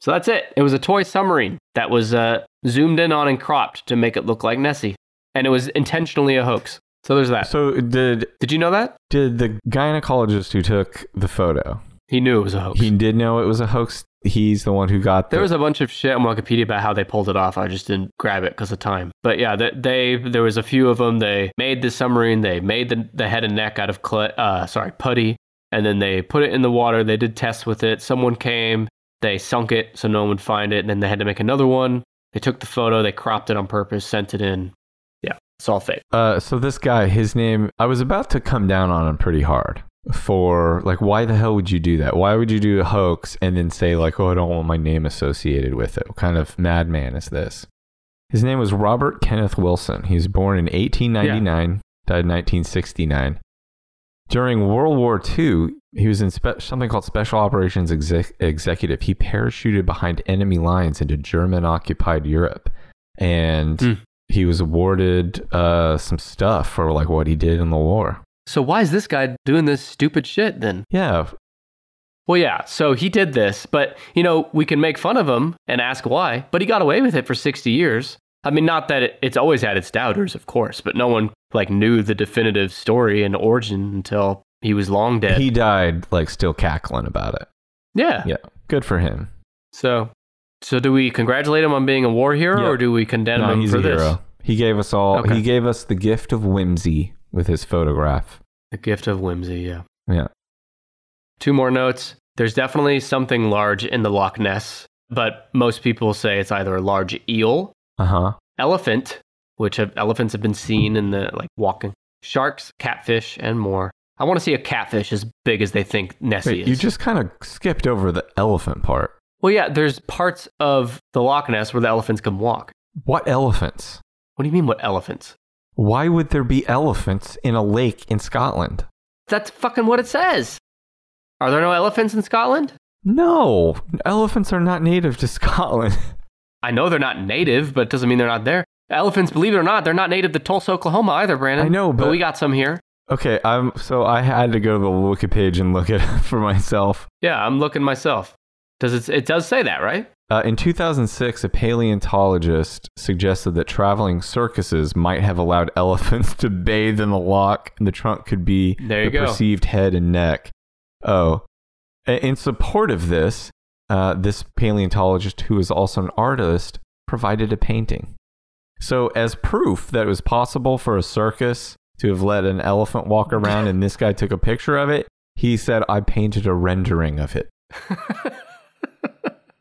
So that's it. It was a toy submarine that was uh, zoomed in on and cropped to make it look like Nessie. And it was intentionally a hoax. So there's that. so did Did you know that? did the gynecologist who took the photo? He knew it was a hoax. He did know it was a hoax. He's the one who got the There was a bunch of shit on Wikipedia about how they pulled it off. I just didn't grab it because of time. But yeah, they, they there was a few of them. They made the submarine. They made the, the head and neck out of clay, uh, sorry putty, and then they put it in the water. They did tests with it. Someone came. They sunk it so no one would find it. And then they had to make another one. They took the photo. They cropped it on purpose. Sent it in. Yeah, fake. Uh, so this guy, his name, I was about to come down on him pretty hard for like, why the hell would you do that? Why would you do a hoax and then say like, oh, I don't want my name associated with it? What kind of madman is this? His name was Robert Kenneth Wilson. He was born in 1899, died in 1969. During World War II, he was in spe- something called Special Operations Exec- Executive. He parachuted behind enemy lines into German occupied Europe. And Hmm. He was awarded uh, some stuff for like what he did in the war. So why is this guy doing this stupid shit then? Yeah, Well, yeah. So he did this, but you know we can make fun of him and ask why, but he got away with it for sixty years. I mean, not that it, it's always had its doubters, of course, but no one like knew the definitive story and origin until he was long dead. he died like still cackling about it. yeah. Yeah, good for him. So, so do we congratulate him on being a war hero, Yeah. or do we condemn No, him for a this? hero. He gave us all. Okay. He gave us the gift of whimsy with his photograph. The gift of whimsy. Yeah. Yeah. Two more notes. There's definitely something large in the Loch Ness, but most people say it's either a large eel Uh huh. elephant, which have, elephants have been seen in the like walking, sharks, catfish, and more. I want to see a catfish as big as they think Nessie Wait, is. you just kind of skipped over the elephant part. Well, yeah, there's parts of the Loch Ness where the elephants can walk. What elephants? What do you mean, what elephants? Why would there be elephants in a lake in Scotland? That's fucking what it says. Are there no elephants in Scotland? No, elephants are not native to (laughs) Scotland. I know they're not native, but it doesn't mean they're not there. Elephants, believe it or not, they're not native to Tulsa, Oklahoma either, Brandon. I know, but- we got some here. okay, I'm so I had to go to the Wiki page and look it (laughs) up for myself. Yeah, I'm looking myself. Does it? It does say that, right? Uh, in 2006, a paleontologist suggested that traveling circuses might have allowed (laughs) elephants to bathe in the loch, and the trunk could be the go. perceived head and neck. Oh, in support of this, uh, this paleontologist, who is also an artist, provided a painting. So, as proof that it was possible for a circus to have let an elephant walk around, (laughs) and this guy took a picture of it, he said, "I painted a rendering of it." (laughs)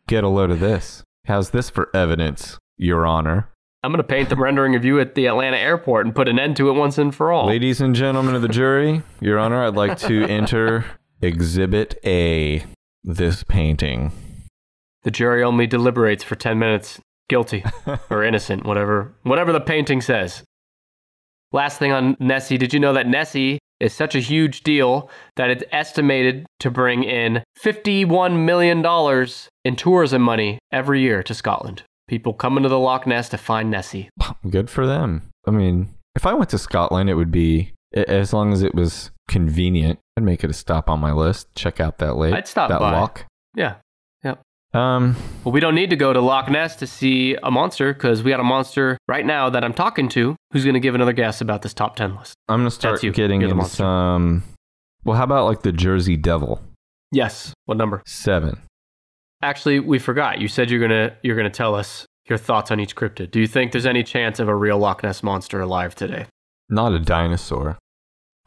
Get a load of this. How's this for evidence, Your Honor? I'm gonna paint the rendering of you at the Atlanta airport and put an end to it once and for all. Ladies and gentlemen of the jury, Your Honor, I'd like to (laughs) enter Exhibit A, this painting. The jury only deliberates for 10 minutes. Guilty (laughs) or innocent, whatever, whatever the painting says. Last thing on Nessie, did you know that Nessie is such a huge deal that it's estimated to bring in $51 million in tourism money every year to Scotland? People coming to the Loch Ness to find Nessie. (laughs) Good for them. I mean, if I went to Scotland, it would be, as long as it was convenient, I'd make it a stop on my list. Check out that lake. I'd stop that by. loch. Yeah. Um, Well, we don't need to go to Loch Ness to see a monster because we got a monster right now that I'm talking to who's going to give another guess about this top 10 list. I'm gonna start That's you. getting You're the monster. some. Well, how about like the Jersey Devil? Yes. What number? Seven. Actually, we forgot. You said you're gonna you're gonna tell us your thoughts on each cryptid. Do you think there's any chance of a real Loch Ness monster alive today? Not a dinosaur.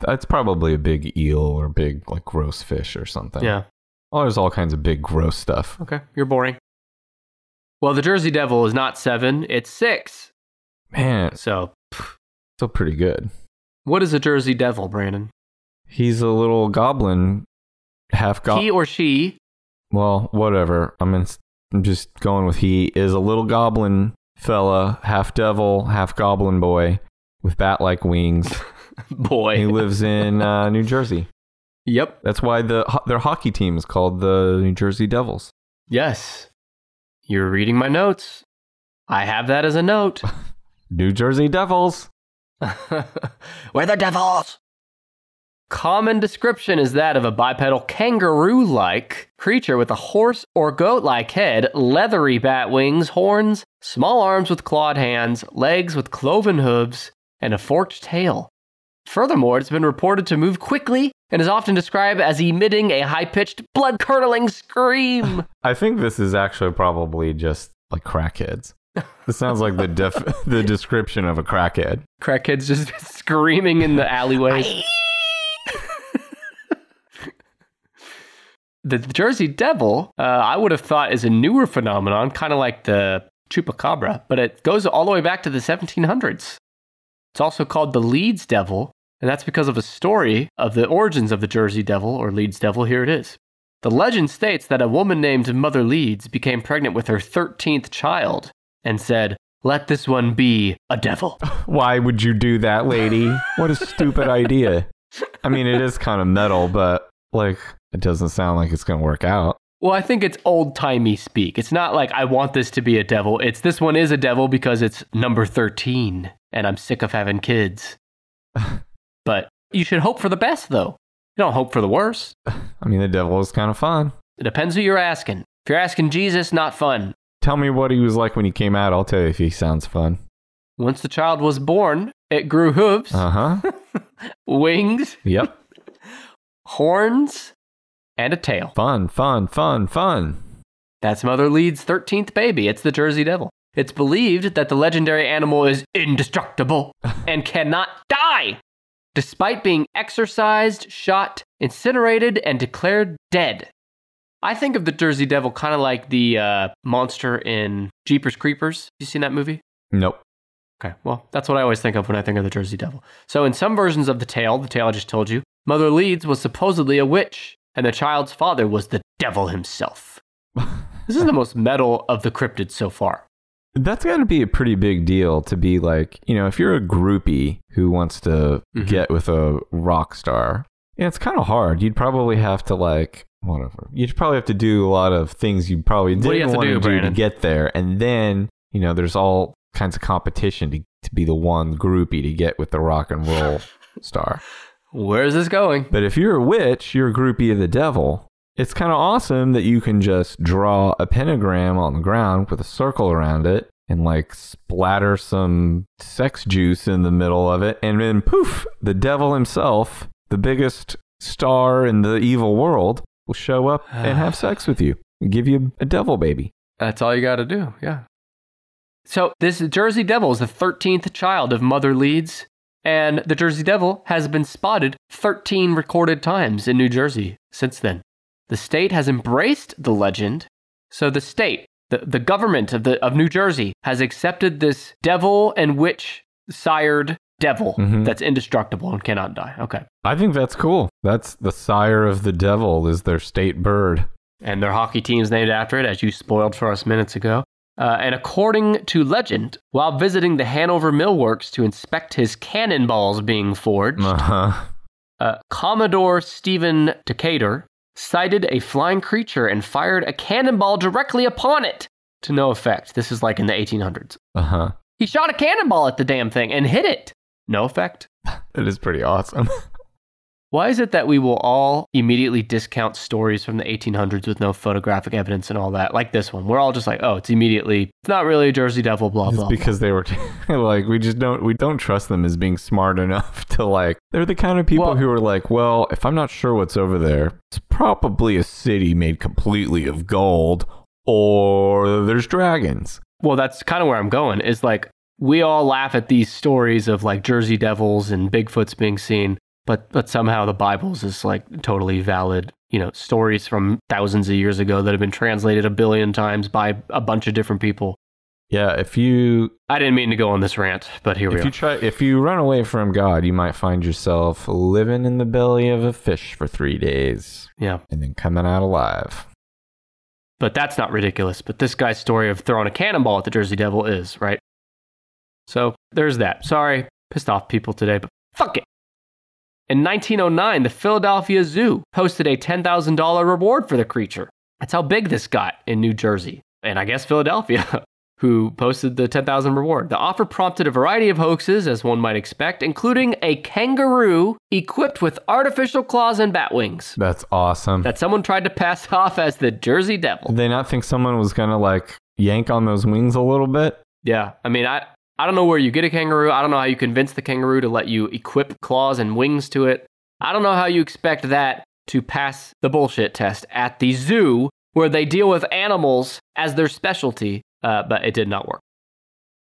That's probably a big eel or big like gross fish or something. Yeah. Oh, there's all kinds of big gross stuff. Okay. You're boring. Well, the Jersey Devil is not seven; it's six. Man, So, still pretty good. what is a Jersey Devil, Brandon? He's a little goblin, half goblin. He goblin. or she? Well, whatever. I'm in, I'm just going with he is a little goblin fella, half devil, half goblin boy with bat like wings. (laughs) Boy. he lives in uh, New Jersey. Yep. That's why the their hockey team is called the New Jersey Devils. Yes. You're reading my notes. I have that as a note. (laughs) New Jersey Devils. (laughs) We're the devils. Common description is that of a bipedal kangaroo like creature with a horse or goat like head, leathery bat wings, horns, small arms with clawed hands, legs with cloven hooves, and a forked tail. Furthermore, it's been reported to move quickly and is often described as emitting a high pitched, blood curdling scream. (laughs) I think this is actually probably just like crackheads. This sounds like the def- (laughs) the description of a crackhead. Crackheads just (laughs) screaming in the alleyways. the Jersey Devil, uh, I would have thought is a newer phenomenon, kind of like the chupacabra, but it goes all the way back to the 1700s. It's also called the Leeds Devil, and that's because of a story of the origins of the Jersey Devil or Leeds Devil. Here it is. The legend states that a woman named Mother Leeds became pregnant with her 13th child and said, Let this one be a devil. (laughs) Why would you do that, lady? What a (laughs) stupid idea. I mean, it is kind of metal, but like, it doesn't sound like it's going to work out. Well, I think it's old timey speak. It's not like I want this to be a devil. It's this one is a devil because it's number 13 and I'm sick of having kids. (laughs) but you should hope for the best, though. You don't hope for the worst. (laughs) I mean, the devil is kind of fun. It depends who you're asking. If you're asking Jesus, not fun. Tell me what he was like when he came out. I'll tell you if he sounds fun. Once the child was born, it grew hooves, Uh huh. (laughs) wings, yep. (laughs) horns, and a tail. Fun, fun, fun, fun. That's Mother Leeds' 13th baby. It's the Jersey Devil. It's believed that the legendary animal is indestructible and cannot die, despite being exorcised, shot, incinerated, and declared dead. I think of the Jersey Devil kind of like the uh, monster in Jeepers Creepers. You seen that movie? Nope. Okay, well, that's what I always think of when I think of the Jersey Devil. So, in some versions of the tale, the tale I just told you, Mother Leeds was supposedly a witch, and the child's father was the devil himself. (laughs) this is the most metal of the cryptids so far. That's got to be a pretty big deal to be like, you know, if you're a groupie who wants to Mhm. get with a rock star, yeah, it's kind of hard. You'd probably have to like, whatever. You'd probably have to do a lot of things you probably do you didn't have to want do, to do to get there. And then, you know, there's all kinds of competition to, to be the one groupie to get with the rock and roll (laughs) star. Where's this going? But if you're a witch, you're a groupie of the devil. It's kind of awesome that you can just draw a pentagram on the ground with a circle around it and like splatter some sex juice in the middle of it. And then poof, the devil himself, the biggest star in the evil world, will show up and have (sighs) sex with you and give you a devil baby. That's all you got to do, yeah. So, this Jersey Devil is the 13th child of Mother Leeds, and the Jersey Devil has been spotted 13 recorded times in New Jersey since then. The state has embraced the legend, so the state, the, the government of, the, of New Jersey, has accepted this devil and witch sired devil Mhm. that's indestructible and cannot die. Okay. I think that's cool. That's the sire of the devil is their state bird. and their hockey team's named after it, as you spoiled for us minutes ago. Uh, and according to legend, while visiting the Hanover Millworks to inspect his cannonballs being forged, Uh-huh. uh, Commodore Stephen Decatur sighted a flying creature and fired a cannonball directly upon it to no effect. This is like in the 1800s. Uh-huh. He shot a cannonball at the damn thing and hit it. No effect. (laughs) It is pretty awesome. (laughs) Why is it that we will all immediately discount stories from the 1800s with no photographic evidence and all that, like this one? We're all just like, oh, it's immediately, it's not really a Jersey Devil, blah, It's blah. because they were (laughs) like we just don't we don't trust them as being smart enough (laughs) to like they're the kind of people Well- who are like, well, if I'm not sure what's over there, it's probably a city made completely of gold or there's dragons. Well, that's kind of where I'm going, is like, we all laugh at these stories of like Jersey Devils and Bigfoots being seen, but, but somehow the Bible's is like totally valid, you know, stories from thousands of years ago that have been translated a billion times by a bunch of different people. Yeah, if you I didn't mean to go on this rant, but here we if are. you try if you run away from God, you might find yourself living in the belly of a fish for 3 days yeah. and then coming out alive. But that's not ridiculous. But this guy's story of throwing a cannonball at the Jersey Devil is, right? So there's that. Sorry, pissed off people today, but fuck it. In 1909, the Philadelphia Zoo posted a $10,000 reward for the creature. That's how big this got in New Jersey. And I guess Philadelphia, (laughs) who posted the $10,000 reward. The offer prompted a variety of hoaxes, as one might expect, including a kangaroo equipped with artificial claws and bat wings That's awesome. that someone tried to pass (laughs) off as the Jersey Devil. Did they not think someone was gonna like yank on those wings a little bit? Yeah, I mean, I I don't know where you get a kangaroo. I don't know how you convince the kangaroo to let you equip claws and wings to it. I don't know how you expect that to pass the bullshit test at the zoo where they deal with animals as their specialty, uh, but it did not work.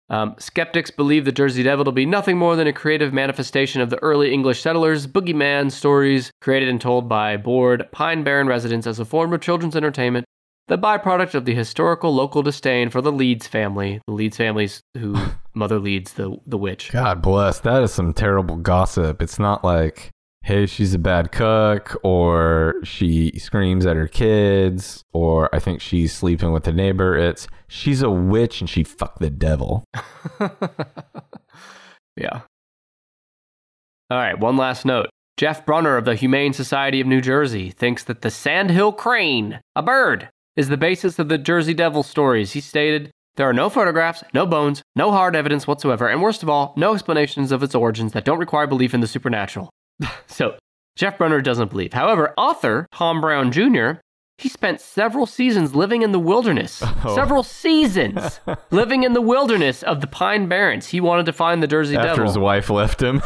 Um, skeptics believe the Jersey Devil to be nothing more than a creative manifestation of the early English settlers' boogeyman stories created and told by bored Pine Barren residents as a form of children's entertainment the byproduct of the historical local disdain for the Leeds family, the Leeds families who mother Leeds the the witch. God bless. That is some terrible gossip. It's not like, hey, she's a bad cook, or she screams at her kids, or I think she's sleeping with the neighbor. It's she's a witch and she fucked the devil. (laughs) yeah. All right, one last note. Jeff Brunner of the Humane Society of New Jersey thinks that the sandhill crane, a bird, is the basis of the Jersey Devil stories. He stated, There are no photographs, no bones, no hard evidence whatsoever, and worst of all, no explanations of its origins that don't require belief in the supernatural. (laughs) so, Jeff Brunner doesn't believe. However, author Tom Brown Jr., he spent several seasons living in the wilderness. (laughs) Oh. Several seasons (laughs) living in the wilderness of the Pine Barrens. He wanted to find the Jersey After Devil After his wife left him.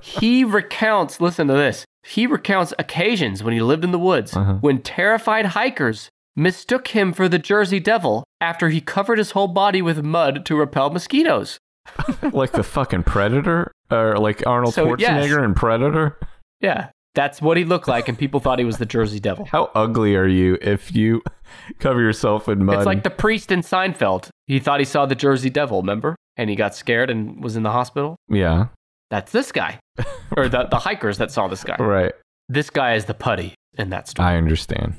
he recounts, listen to this. He recounts occasions when he lived in the woods Uh-huh. when terrified hikers mistook him for the Jersey Devil after he covered his whole body with mud to repel mosquitoes. (laughs) like the fucking Predator? Or like Arnold So, Schwarzenegger yes. in Predator? Yeah, that's what he looked like, and people thought he was the Jersey Devil. How ugly are you if you (laughs) cover yourself in mud? It's like the priest in Seinfeld. He thought he saw the Jersey Devil, remember? And he got scared and was in the hospital. yeah, That's this guy. (laughs) or the, the hikers that saw this guy. right. This guy is the putty in that story. I understand.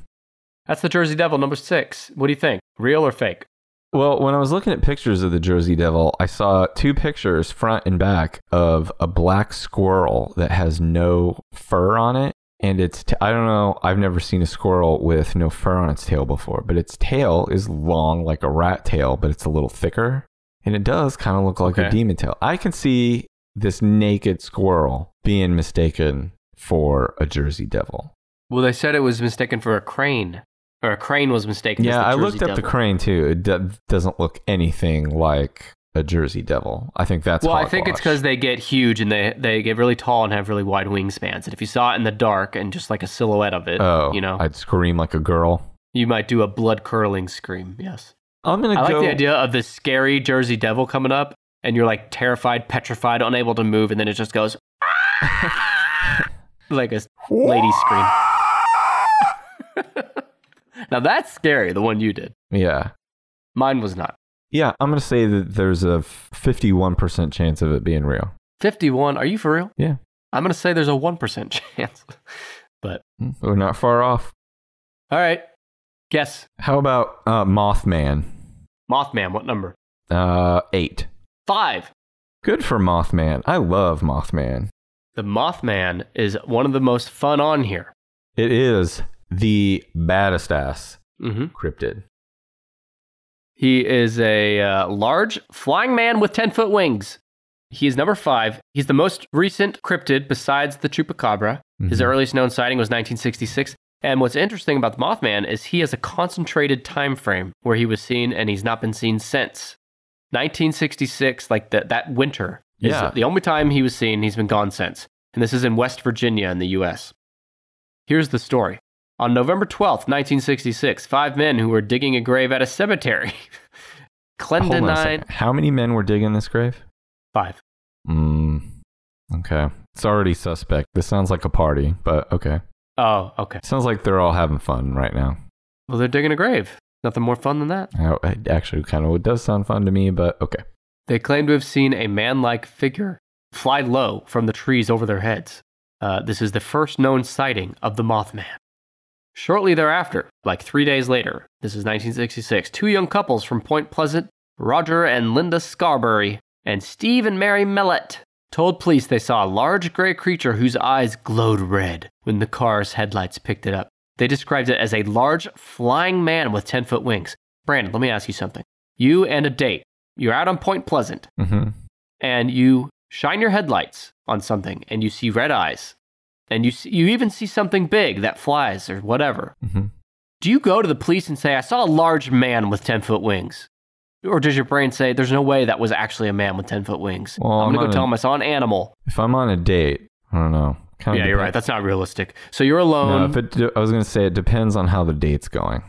That's the Jersey Devil, number six. What do you think? Real or fake? Well, when I was looking at pictures of the Jersey Devil, I saw two pictures, front and back, of a black squirrel that has no fur on it. And it's, t- I don't know, I've never seen a squirrel with no fur on its tail before, but its tail is long like a rat tail, but it's a little thicker. And it does kind of look like a demon tail. I can see this naked squirrel being mistaken for a Jersey Devil. Well, they said it was mistaken for a crane, or a crane was mistaken. Yeah, I looked up the crane too. It do- doesn't look anything like a Jersey Devil. I think that's Well, I think it's because they get huge and they they get really tall and have really wide wingspans. And if you saw it in the dark and just like a silhouette of it, oh, you know, I'd scream like a girl. you might do a blood curdling scream. Yes, I'm gonna I like the idea of the scary Jersey Devil coming up, and you're like terrified, petrified, unable to move, and then it just goes (laughs) like a lady scream. (laughs) now that's scary. The one you did. Yeah, Mine was not. yeah. I'm gonna say that there's a 51 percent chance of it being real. 51. Are you for real? Yeah. I'm going to say there's a 1% (laughs) chance. but, We're not far off. all right. Guess. How about uh, Mothman? Mothman, what number? Uh, eight. Five. Good for Mothman. I love Mothman. The Mothman is one of the most fun on here. It is the baddest ass hmm cryptid. He is a uh, large flying man with 10 foot wings. He is number five. He's the most recent cryptid besides the Chupacabra. His Mhm. earliest known sighting was 1966. And what's interesting about the Mothman is he has a concentrated time frame where he was seen and he's not been seen since. 1966, like the, that winter, is Yeah. the only time he was seen. He's been gone since. And this is in West Virginia in the US. Here's the story. On November 12th, 1966, five men who were digging a grave at a cemetery. (laughs) Hold on a Clendenin. How many men were digging this grave? Five. Mm, okay. It's already suspect. This sounds like a party, but okay. Oh, okay. Sounds like they're all having fun right now. Well, they're digging a grave. Nothing more fun than that. It actually kind of does sound fun to me, but okay. They claim to have seen a man like figure fly low from the trees over their heads. Uh, this is the first known sighting of the Mothman. Shortly thereafter, like three days later, this is 1966, two young couples from Point Pleasant, Roger and Linda Scarberry, and Steve and Mary Mallette, told police they saw a large gray creature whose eyes glowed red when the car's headlights picked it up. They described it as a large flying man with 10 foot wings. Brandon, let me ask you something. You and a date, you're out on Point Pleasant, hmm and you shine your headlights on something and you see red eyes and you see, you even see something big that flies or whatever. Hmm do you go to the police and say i saw a large man with 10 foot wings. Or does your brain say there's no way that was actually a man with 10 foot wings. Well, i'm I'm gonna on go tell a- him i saw an animal. If I'm on a date, I don't know. Kind yeah you're right. that's not realistic. So you're alone No, if it, I was gonna say it depends on how the date's going.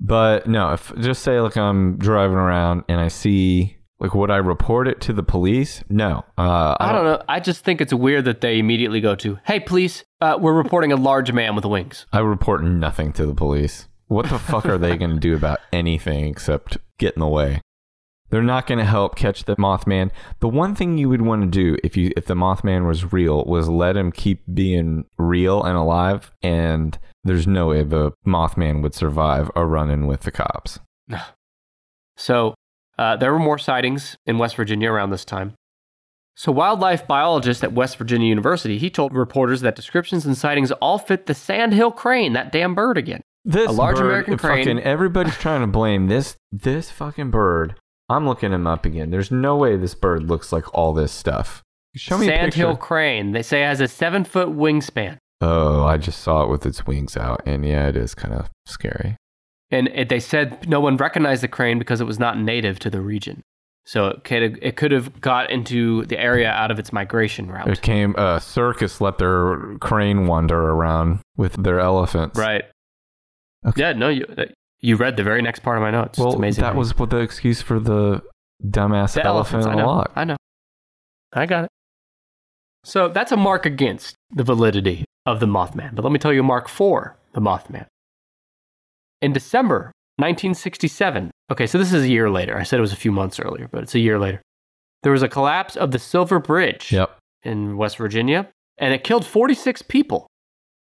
But no, if just say like I'm driving around and I see like would I report it to the police? No, uh, I don't know. I just think it's weird that they immediately go to, "Hey, police, uh, we're reporting a large man with wings." (laughs) I report nothing to the police. What the fuck are they gonna do about anything except get in the way? They're not gonna help catch the Mothman. The one thing you would want to do if you if the Mothman was real was let him keep being real and alive, and there's no way the Mothman would survive a run-in with the cops. (sighs) So uh, there were more sightings in West Virginia around this time. So wildlife biologist at West Virginia University, he told reporters that descriptions and sightings all fit the sandhill crane, that damn bird again. This A large bird, American crane. Fucking everybody's trying to blame this this fucking bird. I'm looking him up again. There's no way this bird looks like all this stuff. Show me a Sandhill crane. They say it has a seven foot wingspan. Oh, I just saw it with its wings out, and yeah, it is kind of scary. And it, they said no one recognized the crane because it was not native to the region. So it could have, it could have got into the area out of its migration route. It came a circus let their crane wander around with their elephants. Right. Okay. Yeah, no, you, uh, you read the very next part of my notes. Well, it's amazing. that was what the excuse for the dumbass The elephant I know. log. I know. I got it. So that's a mark against the validity of the Mothman. But let me tell you a mark for the Mothman. In December 1967, okay, so this is a year later. I said it was a few months earlier, but it's a year later. There was a collapse of the Silver Bridge Yep. in West Virginia, and it killed 46 people.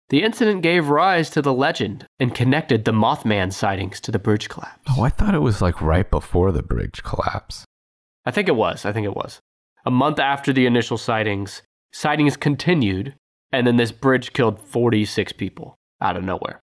The incident gave rise to the legend and connected the Mothman sightings to the bridge collapse. Oh, I thought it was like right before the bridge collapse. I think it was. I think it was. A month after the initial sightings, sightings continued, and then this bridge killed 46 people out of nowhere.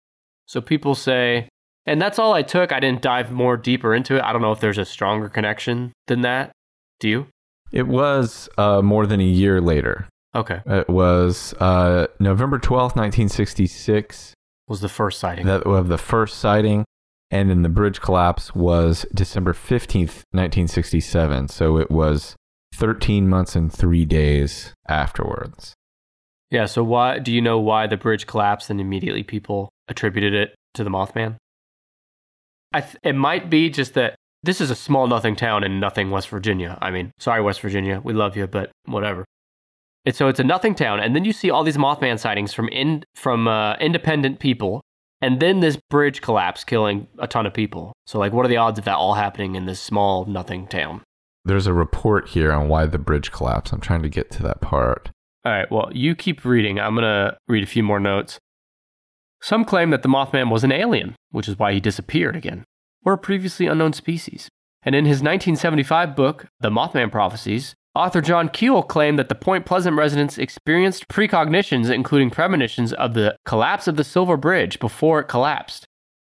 So people say, and that's all I took. I didn't dive more deeper into it. I don't know if there's a stronger connection than that. Do you? It was uh, more than a year later. Okay. It was uh, November 12th, 1966, Was the first sighting. that of the first sighting. And then the bridge collapse was December 15th, 1967. So it was 13 months and three days afterwards. yeah. So why do you know why the bridge collapsed and immediately people attributed it to the Mothman? I th- it might be just that this is a small nothing town in nothing West Virginia. I mean, sorry West Virginia, we love you, but whatever. And so it's a nothing town, and then you see all these Mothman sightings from in from uh, independent people, and then this bridge collapse, killing a ton of people. So like, what are the odds of that all happening in this small nothing town? There's a report here on why the bridge collapsed. I'm trying to get to that part. All right, well, you keep reading. I'm going to read a few more notes. Some claim that the Mothman was an alien, which is why he disappeared again, or a previously unknown species. And in his 1975 book, The Mothman Prophecies, author John Keel claimed that the Point Pleasant residents experienced precognitions, including premonitions of the collapse of the Silver Bridge before it collapsed.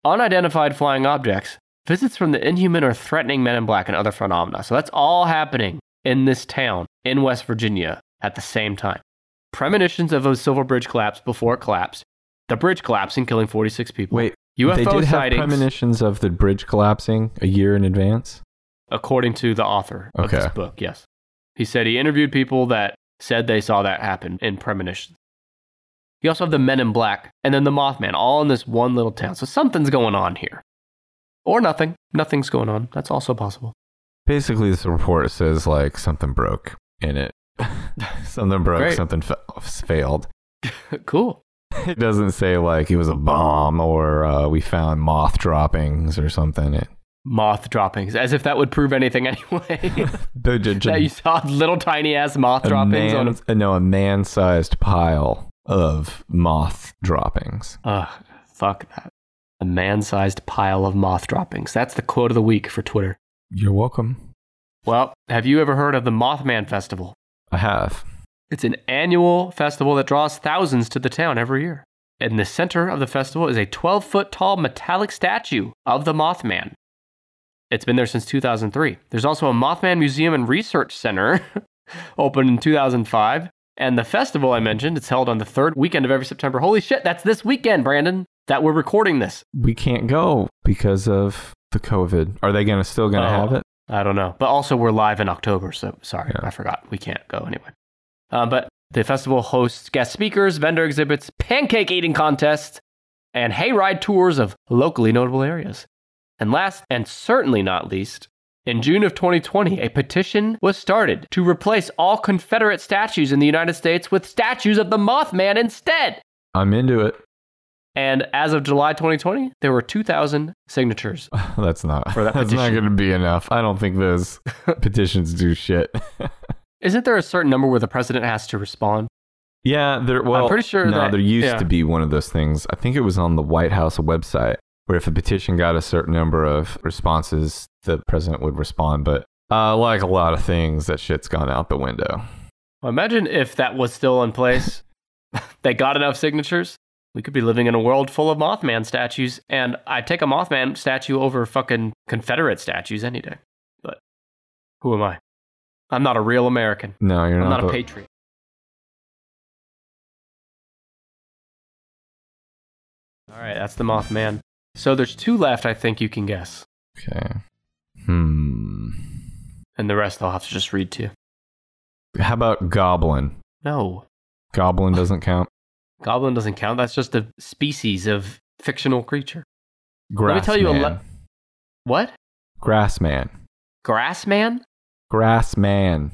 Unidentified flying objects, visits from the inhuman or threatening men in black, and other phenomena. So that's all happening in this town in West Virginia at the same time. Premonitions of a Silver Bridge collapse before it collapsed. The bridge collapsing, killing 46 people. Wait, UFO they did sightings, have premonitions of the bridge collapsing a year in advance? according to the author of Okay. this book. Yes, he said he interviewed people that said they saw that happen in premonitions. You also have the Men in Black and then the Mothman, all in this one little town. So something's going on here, or nothing. Nothing's going on. That's also possible. Basically, this report says like something broke in it. (laughs) something broke, Great. something fa- failed. (laughs) cool. It doesn't say like it was a bomb or uh, we found moth droppings or something. It, Moth droppings, as if that would prove anything (laughs) anyway. the, j- j- that you saw little tiny ass moth droppings on a no, a man-sized pile of moth droppings. Ugh, Fuck that. A man sized pile of moth droppings. That's the quote of the week for Twitter. You're welcome. Well, have you ever heard of the Mothman Festival? I have. It's an annual festival that draws thousands to the town every year. In the center of the festival is a 12 foot tall metallic statue of the Mothman. It's been there since 2003. There's also a Mothman Museum and Research Center, (laughs) opened in 2005. And the festival I mentioned, it's held on the third weekend of every September. Holy shit, that's this weekend, Brandon, that we're recording this. We can't go because of the COVID. Are they gonna still gonna Oh. have it? I don't know. But also, we're live in October, so sorry, Yeah. I forgot. We can't go anyway. Uh, but the festival hosts guest speakers, vendor exhibits, pancake eating contests, and hayride tours of locally notable areas. And last, and certainly not least, in June of 2020, a petition was started to replace all Confederate statues in the United States with statues of the Mothman instead. I'm into it. And as of July 2020, there were 2,000 signatures. (laughs) That's not. For that that's not gonna be enough. I don't think those (laughs) petitions do shit. (laughs) Isn't there a certain number where the president has to respond? Yeah, there. Well, pretty sure no, that- there used yeah. to be one of those things. I think it was on the White House website where if a petition got a certain number of responses, the president would respond. But uh, like a lot of things, that shit's gone out the window. Well, imagine if that was still in place. (laughs) they got enough signatures. We could be living in a world full of Mothman statues, and I'd take a Mothman statue over fucking Confederate statues any day. But who am I? I'm not a real American. No, you're not. I'm not. a patriot. All right, that's the Mothman. So there's two left, I think you can guess. Okay. Hmm. And the rest I'll have to just read to you. How about goblin? No. Goblin doesn't count. Goblin doesn't count. That's just a species of fictional creature. Grassman. me tell you a le- What? Grassman. Grassman? Grassman.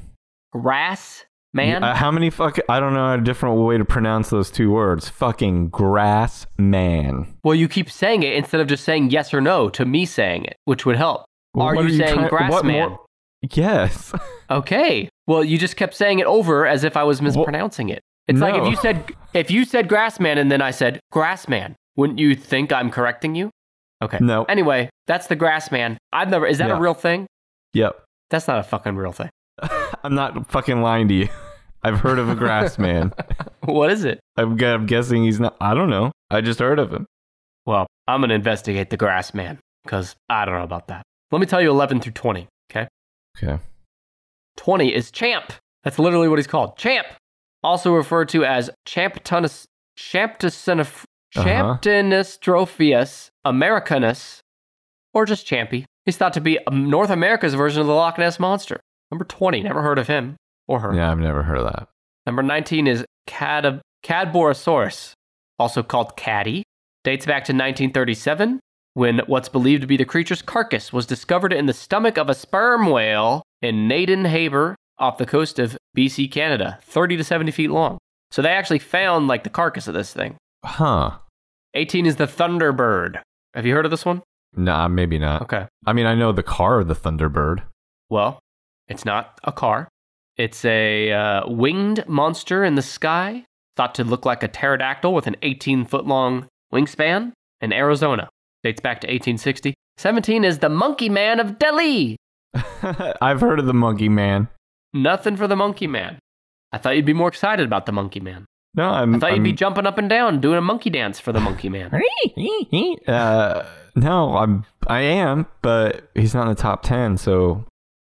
Grass man? Uh, how many fuck? I don't know a different way to pronounce those two words. Fucking grass man. well, you keep saying it instead of just saying yes or no to me saying it, which would help. Well, Are what you saying trying- grass what man? Yes. (laughs) Okay. Well, you just kept saying it over as if I was mispronouncing it. It's like if you said if you said grassman and then I said grassman, wouldn't you think I'm correcting you? Okay. No. Anyway, that's the grassman. I've never. Is that Yeah. a real thing? Yep. That's not a fucking real thing. (laughs) I'm not fucking lying to you. (laughs) I've heard of a grass man. (laughs) what is it? I'm, gu- I'm guessing he's not. I don't know. I just heard of him. Well, I'm gonna investigate the grass man because I don't know about that. Let me tell you 11 through 20. Okay. Okay. 20 is Champ. That's literally what he's called. Champ. Also referred to as Champtonus, Champtosinif, Uh-huh. Champtonistrophius americanus, or just Champy. He's thought to be North America's version of the Loch Ness Monster. Number 20, never heard of him or her. Yeah, I've never heard of that. Number 19 is Cad- Cadborosaurus, also called Caddy. Dates back to 1937 when what's believed to be the creature's carcass was discovered in the stomach of a sperm whale in Naden Harbour off the coast of BC, Canada, 30 to 70 feet long. So they actually found like the carcass of this thing. Huh. 18 is the Thunderbird. Have you heard of this one? Nah, maybe not. Okay. I mean, I know the car, of the Thunderbird. Well, it's not a car. It's a uh, winged monster in the sky, thought to look like a pterodactyl with an 18 foot long wingspan in Arizona. Dates back to 1860. 17 is the Monkey Man of Delhi. (laughs) I've heard of the Monkey Man. Nothing for the Monkey Man. I thought you'd be more excited about the Monkey Man. No, I'm. I thought you'd be jumping up and down doing a monkey dance for the Monkey Man. (laughs) uh, no, I'm. I am, but he's not in the top ten, so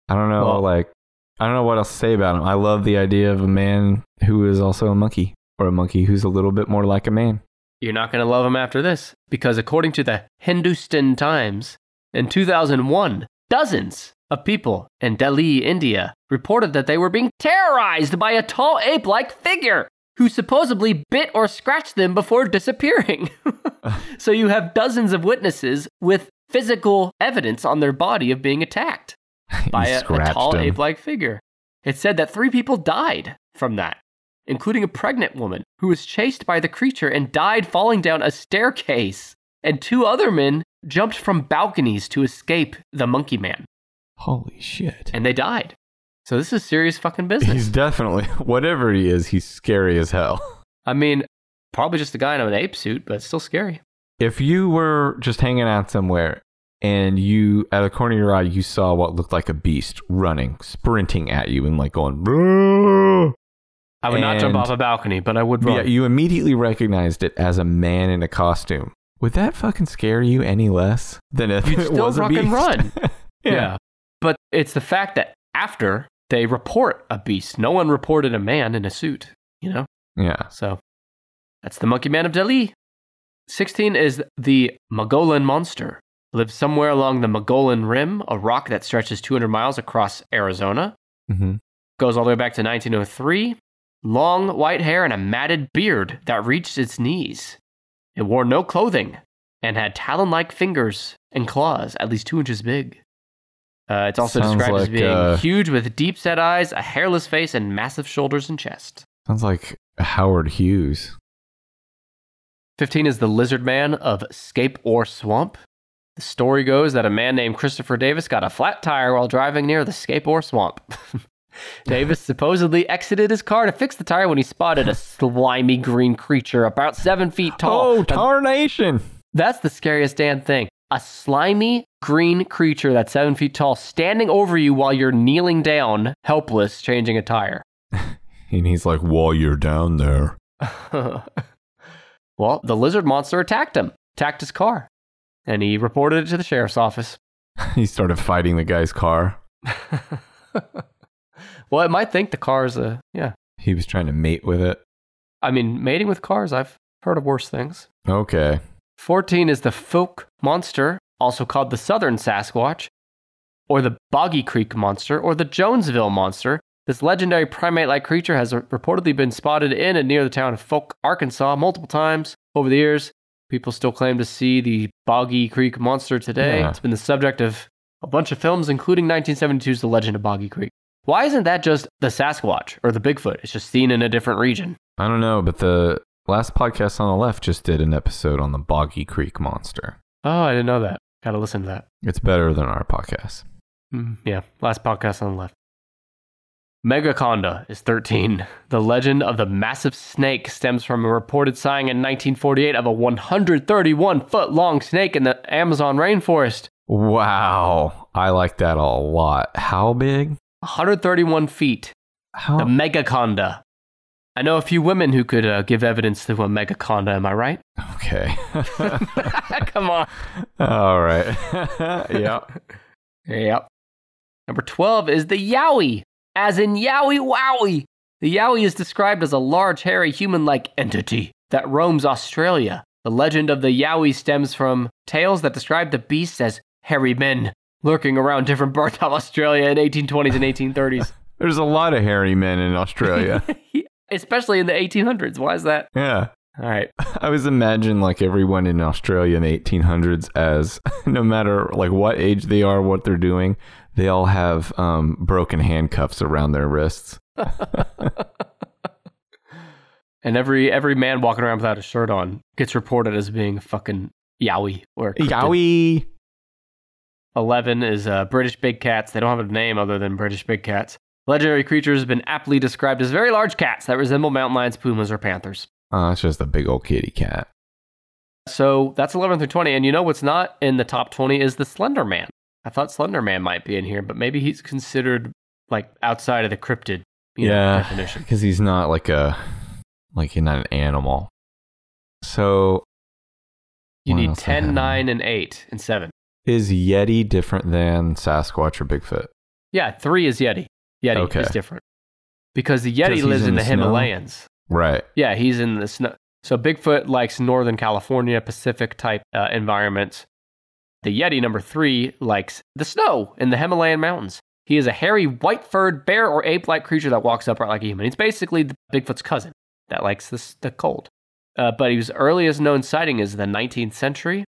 I don't know. Well- like, I don't know what else to say about him. I love the idea of a man who is also a monkey, or a monkey who's a little bit more like a man. You're not going to love him after this because, according to the Hindustan Times, in 2001, dozens of people in Delhi, India, reported that they were being terrorized by a tall ape like figure who supposedly bit or scratched them before disappearing. (laughs) so you have dozens of witnesses with physical evidence on their body of being attacked (laughs) by a, a tall ape like figure. It said that three people died from that, including a pregnant woman who was chased by the creature and died falling down a staircase. And two other men jumped from balconies to escape the monkey man, Holy shit! and they died. So this is serious fucking (laughs) business. He's definitely (laughs) whatever he is. He's scary as hell. (laughs) I mean, probably just a guy in an ape suit, but still scary. If you were just hanging out somewhere and you, at a corner of your eye, you saw what looked like a beast running, sprinting at you and like going! I would not jump off a balcony, but I would run. yeah, you immediately recognized it as a man in a costume. Would that fucking scare you any less than if You'd it was a fucking beast? run. yeah. yeah. But it's the fact that after they report a beast, no one reported a man in a suit, you know? Yeah. So that's the Monkey Man of Delhi. 16 is the Mogollon Monster. Lives somewhere along the Mogollon Rim, a rock that stretches 200 miles across Arizona. Mm-hmm. Goes all the way back to 1903. Long white hair and a matted beard that reached its knees. It wore no clothing and had talon like fingers and claws at least two inches big. Uh, it's also Sounds described as being uh, huge with deep set eyes, a hairless face, and massive shoulders and chest. Sounds like Howard Hughes. 15 is the Lizard Man of Scape Ore Swamp. The story goes that a man named Christopher Davis got a flat tire while driving near the Scape Ore Swamp. (laughs) Davis supposedly exited his car to fix the tire when he spotted a slimy green creature about seven feet tall. Oh, tarnation! that's the scariest damn thing. A slimy green creature that's seven feet tall standing over you while you're kneeling down, helpless, changing a tire. (laughs) And he's like, while you're down there. (laughs) well, the lizard monster attacked him, attacked his car, and he reported it to the sheriff's office. (laughs) he started fighting the guy's car. well, it might think the car is a yeah. He was trying to mate with it. I mean, mating with cars, I've heard of worse things. Okay. 14 is the Fouke Monster, also called the Southern Sasquatch, or the Boggy Creek Monster, or the Jonesville Monster. This legendary primate like creature has reportedly been spotted in and near the town of Folk, Arkansas, multiple times over the years. People still claim to see the Boggy Creek Monster today. Yeah. It's been the subject of a bunch of films, including 1972's The Legend of Boggy Creek. Why isn't that just the Sasquatch or the Bigfoot? It's just seen in a different region. I don't know, but the last podcast on the left just did an episode on the Boggy Creek Monster. Oh, I didn't know that. Gotta listen to that. It's better than our podcast. Mm, yeah, last podcast on the left. Megaconda is 13. The legend of the massive snake stems from a reported sighting in 1948 of a 131 foot long snake in the Amazon rainforest. Wow. I like that a lot. How big? 131 feet. How? The Megaconda. I know a few women who could uh, give evidence to a Megaconda, am I right? (laughs) okay. (laughs) Come on. All right. (laughs) yeah. Yep. Number 12 is the Yowie, as in Yowie Wowie. The Yowie is described as a large, hairy, human like entity that roams Australia. The legend of the Yowie stems from tales that describe the beast as hairy men lurking around different parts of Australia in 1820s and 1830s. There's a lot of hairy men in Australia. Especially in the 1800s. Why is that? yeah. All right. (laughs) I was imagining like everyone in Australia in the 1800s as (laughs) no matter like what age they are, what they're doing, they all have um, broken handcuffs around their wrists. (laughs) And every every man walking around without a shirt on gets reported as being fucking Yowie or cryptid. Yowie. 11 is uh, British big cats. They don't have a name other than British big cats. Legendary creatures have been aptly described as very large cats that resemble mountain lions, pumas, or panthers. Oh, it's just a big old kitty cat. So that's 11 through 20. And you know what's not in the top 20 is the Slender Man. I thought Slender Man might be in here, but maybe he's considered like outside of the cryptid you know, Yeah. definition. Because he's not like a like he's not an animal. So You need else 10, 9, and 8, and 7. is Yeti different than Sasquatch or Bigfoot? Yeah, 3 is Yeti. Yeti Okay. is different. Because the Yeti lives in in the, the? Himalayas. Right. Yeah, he's in the snow. So Bigfoot likes Northern California, Pacific type uh, environments. The Yeti number three likes the snow in the Himalayan mountains. He is a hairy, white furred bear or ape like creature that walks upright like a human. He's basically the Bigfoot's cousin that likes this, the cold. Uh, but his earliest known sighting is the 19th century.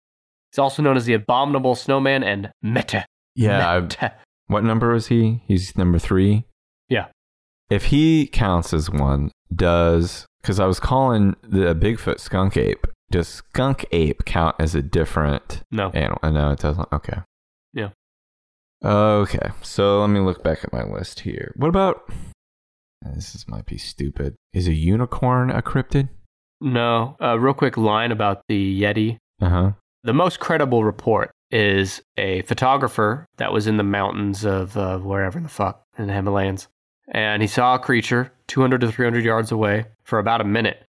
He's also known as the Abominable Snowman and Mete. Yeah. I, Mete. What number is he? He's number three. Yeah. If he counts as one, does because I was calling the Bigfoot skunk ape. Does skunk ape count as a different No. animal? Uh, No, it doesn't. Okay. Yeah. Okay. So let me look back at my list here. What about? This is, might be stupid. Is a unicorn a cryptid? No. Uh, real quick line about the Yeti. Uh huh. The most credible report is a photographer that was in the mountains of uh, wherever the fuck in the Himalayas. And he saw a creature 200 to 300 yards away for about a minute.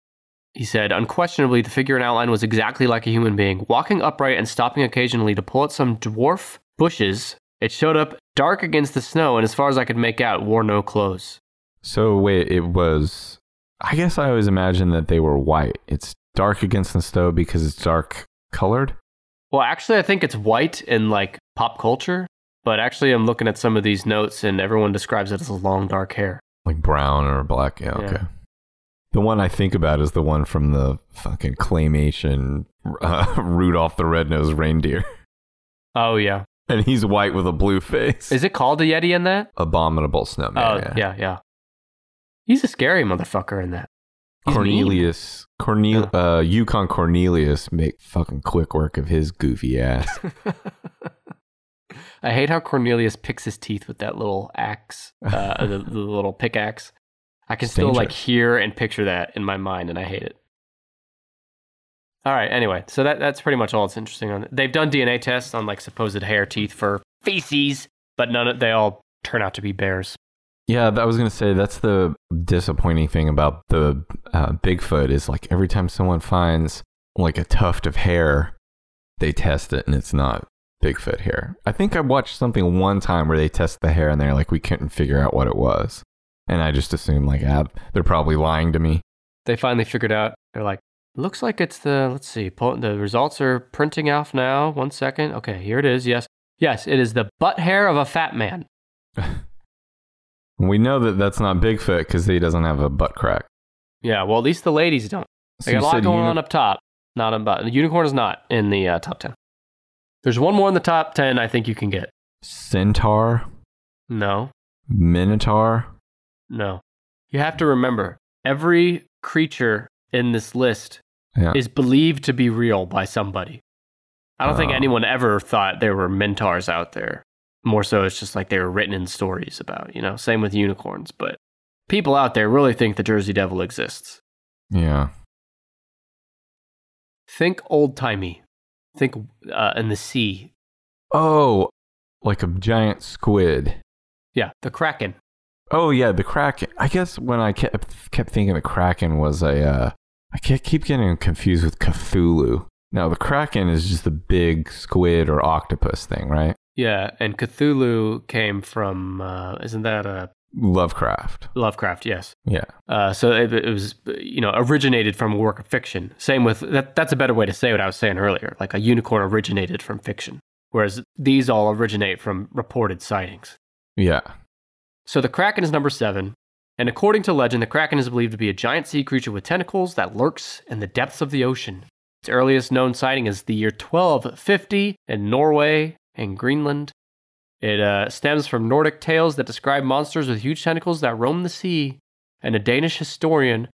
He said, unquestionably, the figure and outline was exactly like a human being, walking upright and stopping occasionally to pull at some dwarf bushes. It showed up dark against the snow, and as far as I could make out, wore no clothes. So wait, it was. I guess I always imagined that they were white. It's dark against the snow because it's dark colored. Well, actually, I think it's white in like pop culture, but actually, I'm looking at some of these notes, and everyone describes it as long dark hair. like brown or black. Yeah, Yeah. okay. The one I think about is the one from the fucking claymation uh, (laughs) Rudolph the Red-Nosed Reindeer, (laughs) Oh yeah, and he's white with a blue face. is it called a yeti in that? Abominable snowman. oh yeah. yeah, yeah. He's a scary motherfucker in that. Cornelius, Cornel, uh, Yukon Cornelius make fucking quick work of his goofy ass. (laughs) I hate how Cornelius picks his teeth with that little axe, uh, (laughs) the, the little pickaxe. I can still like hear and picture that in my mind, and I hate it. All right. Anyway, so that that's pretty much all that's interesting on it. They've done DNA tests on like supposed hair teeth for feces, but none of they all turn out to be bears. Yeah, I was gonna say that's the disappointing thing about the uh, Bigfoot is like every time someone finds like a tuft of hair, they test it and it's not Bigfoot hair. I think I watched something one time where they test the hair and they're like we couldn't figure out what it was, and I just assumed like ah, they're probably lying to me. They finally figured out. They're like, looks like it's the. Let's see. The results are printing off now. One second. Okay, here it is. Yes, yes, it is the butt hair of a fat man. (laughs) We know that that's not Bigfoot because he doesn't have a butt crack. Yeah. Well, at least the ladies don't. They got a lot going uni- on up top. Not about the unicorn is not in the uh, top ten. There's one more in the top ten. I think you can get. Centaur, No, Minotaur. no. You have to remember every creature in this list Yeah. is believed to be real by somebody. I don't think Oh. anyone ever thought there were mentors out there. More so, it's just like they were written in stories about. You know, same with unicorns. But people out there really think the Jersey Devil exists. Yeah. Think old timey. Think uh, in the sea. Oh, like a giant squid. Yeah, the Kraken. Oh yeah, the kraken. I guess when I kept kept thinking the kraken was a, uh, I ke- keep getting confused with Cthulhu. Now the kraken is just the big squid or octopus thing, right? Yeah, and Cthulhu came from, uh, isn't that a Lovecraft. Lovecraft? Yes. Yeah. Uh, so it, it was, you know, originated from a work of fiction. Same with that. That's a better way to say what I was saying earlier. Like a unicorn originated from fiction, whereas these all originate from reported sightings. Yeah. So the Kraken is number seven, and according to legend, the Kraken is believed to be a giant sea creature with tentacles that lurks in the depths of the ocean. Its earliest known sighting is the year 1250 in Norway and Greenland. It uh, stems from Nordic tales that describe monsters with huge tentacles that roam the sea, and a Danish historian,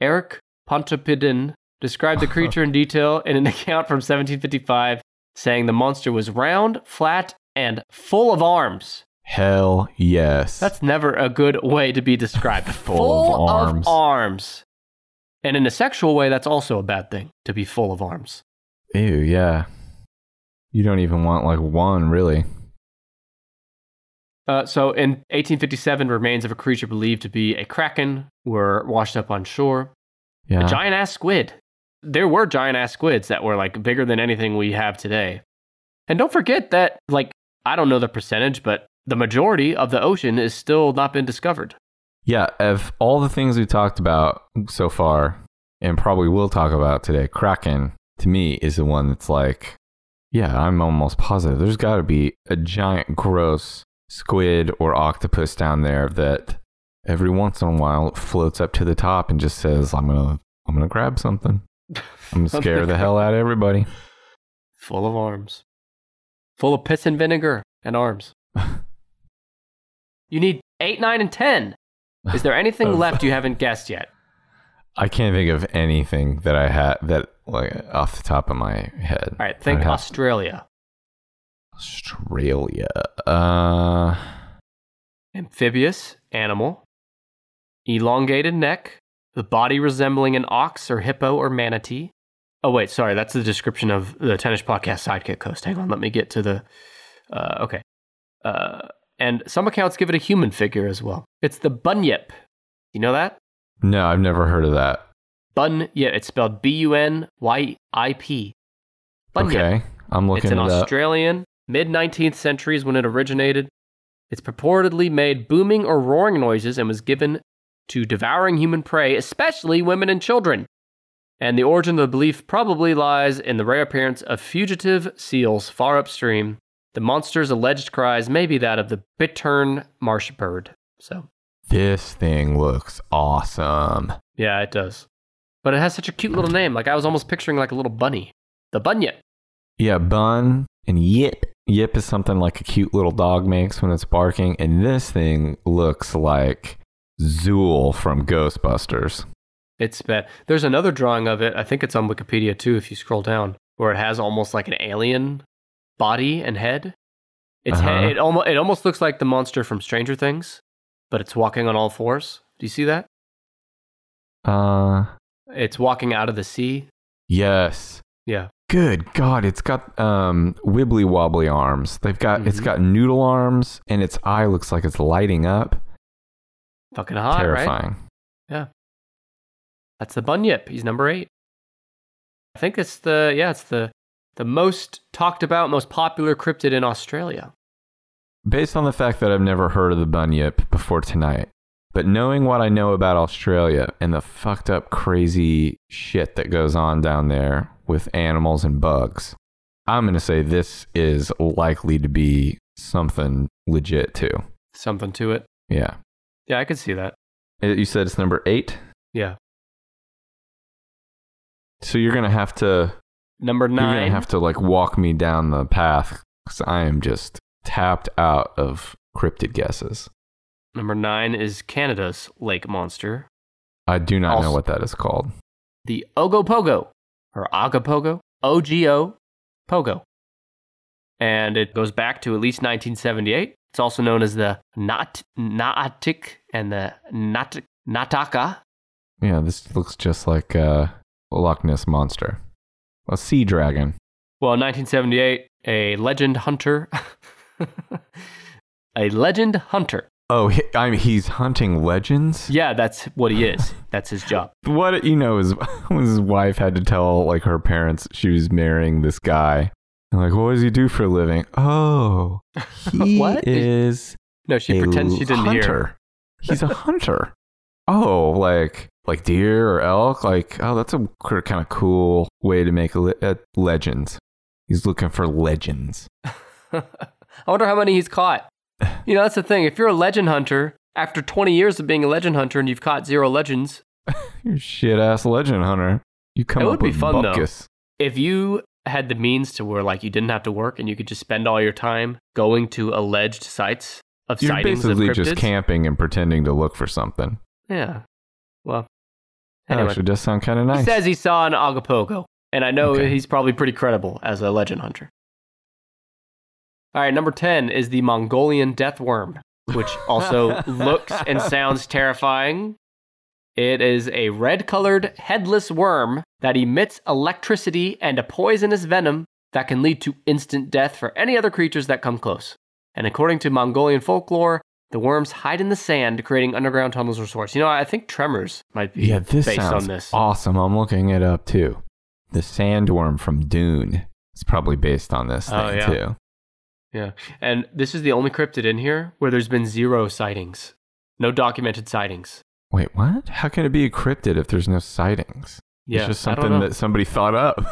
Erik Pontoppidan, described the (laughs) creature in detail in an (laughs) account from 1755, saying the monster was round, flat, and full of arms. Hell yes. That's never a good way to be described. (laughs) Full of arms. arms. And in a sexual way, that's also a bad thing to be full of arms. ew. Yeah. You don't even want like one really. Uh, so in 1857, remains of a creature believed to be a kraken were washed up on shore. Yeah. A giant ass squid. There were giant ass squids that were like bigger than anything we have today. And don't forget that, like, I don't know the percentage, but the majority of the ocean is still not been discovered. Yeah, of all the things we talked about so far, and probably will talk about today, Kraken to me is the one that's like, yeah, I'm almost positive. There's got to be a giant, gross squid or octopus down there that every once in a while floats up to the top and just says, "I'm gonna, I'm gonna grab something. I'm gonna (laughs) scare the hell out of everybody." Full of arms. Full of piss and vinegar and arms. (laughs) you need 8, 9, and 10. Is there anything left you haven't guessed yet? I can't think of anything that I had that like off the top of my head. All right, think I'd have- Australia. Australia. Uh. Amphibious animal. Elongated neck. The body resembling an ox or hippo or manatee. Oh wait, sorry, that's the description of the tennis podcast sidekick host. Hang on, let me get to the. Uh, okay, uh, and some accounts give it a human figure as well. It's the bunyip. You know that? No, I've never heard of that. Bun. Yeah, it's spelled B U N Y I P. Bunyip. Okay, I'm looking. It's an it. Australian. Mid 19th century is when it originated. It's purportedly made booming or roaring noises and was given to devouring human prey, especially women and children. And the origin of the belief probably lies in the rare appearance of fugitive seals far upstream. The monster's alleged cries may be that of the bittern marsh bird. So, This thing looks awesome. yeah, it does. But it has such a cute little name. Like I was almost picturing like a little bunny. The bunyip. Yeah, bun and yip. Yip is something like a cute little dog makes when it's barking, and this thing looks like Zuul from Ghostbusters. It's bad. There's another drawing of it. I think it's on Wikipedia too. If you scroll down, where it has almost like an alien body and head. It's Uh-huh. it almost it almost looks like the monster from Stranger Things, but it's walking on all fours. Do you see that? Uh, It's walking out of the sea. yes. Yeah. Good God, it's got um wibbly wobbly arms. They've got it's Mhm. got noodle arms, and its eye looks like it's lighting up. Fucking hot, right? Terrifying. Yeah, that's the bunyip. He's number eight. I think it's the yeah, it's the the most talked about, most popular cryptid in Australia. Based on the fact that I've never heard of the bunyip before tonight, but knowing what I know about Australia and the fucked up crazy shit that goes on down there with animals and bugs, I'm going to say this is likely to be something legit too. Something to it. Yeah. Yeah, I could see that. Uh, You said it's number 8? Yeah. So you're going to have to Number nine. you're going to have to like walk me down the path cuz I am just tapped out of cryptid guesses. Number nine is Canada's lake monster, I do not know what that is called. the Ogopogo, or Agapogo, O G O Pogo. And it goes back to at least 1978. It's also known as the Nat Naatik and the Nat Nataka. Yeah, this looks just like uh, a Loch Ness monster, a sea dragon. Well, in 1978, a legend hunter, (laughs) a legend hunter. Oh, he, I mean, he's hunting legends. Yeah, that's what he is. That's his job. (laughs) What you know is (laughs) his wife had to tell like her parents she was marrying this guy. And like, what does he do for a living? Oh, (laughs) he What? is No, she pretends she didn't hunter. hear. He's a hunter. oh, like like deer or elk. Like, oh, that's a kind of cool way to make le- uh, legends. He's looking for legends. I wonder how many he's caught. You know, that's the thing. If you're a legend hunter, after 20 years of being a legend hunter and you've caught zero legends, (laughs) You're a shit ass legend hunter. You come It up would be fun, though. if you had the means to where like you didn't have to work and you could just spend all your time going to alleged sites of You're sightings basically just camping and pretending to look for something. yeah. Well, That anyway, actually does sound kind of nice. he says he saw an Agapogo, and I know Okay. he's probably pretty credible as a legend hunter. All right, number 10 is the Mongolian death worm, which (laughs) also looks and sounds terrifying. It is a red colored headless worm that emits electricity and a poisonous venom that can lead to instant death for any other creatures that come close. And according to Mongolian folklore, the worms hide in the sand, creating underground tunnels or source. You know, I think Tremors might be yeah, this based sounds on this. awesome. I'm looking it up too. The sandworm from Dune is probably based on this oh, thing Oh, yeah. too. Yeah. And this is the only cryptid in here where there's been zero sightings. No documented sightings. Wait, what? How can it be a cryptid if there's no sightings? Yeah. it's just something that somebody thought up.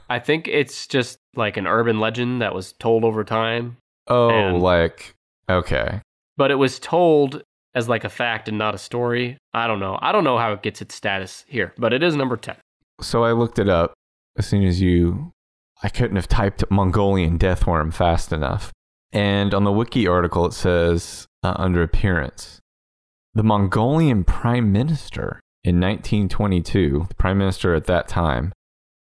(laughs) I think it's just like an urban legend that was told over time, oh, And- like okay. but it was told as like a fact and not a story. I don't know. I don't know how it gets its status here, but it is number 10. So I looked it up as soon as you. I couldn't have typed Mongolian deathworm fast enough. And on the wiki article, it says uh, under appearance, the Mongolian prime minister in 1922, the prime minister at that time,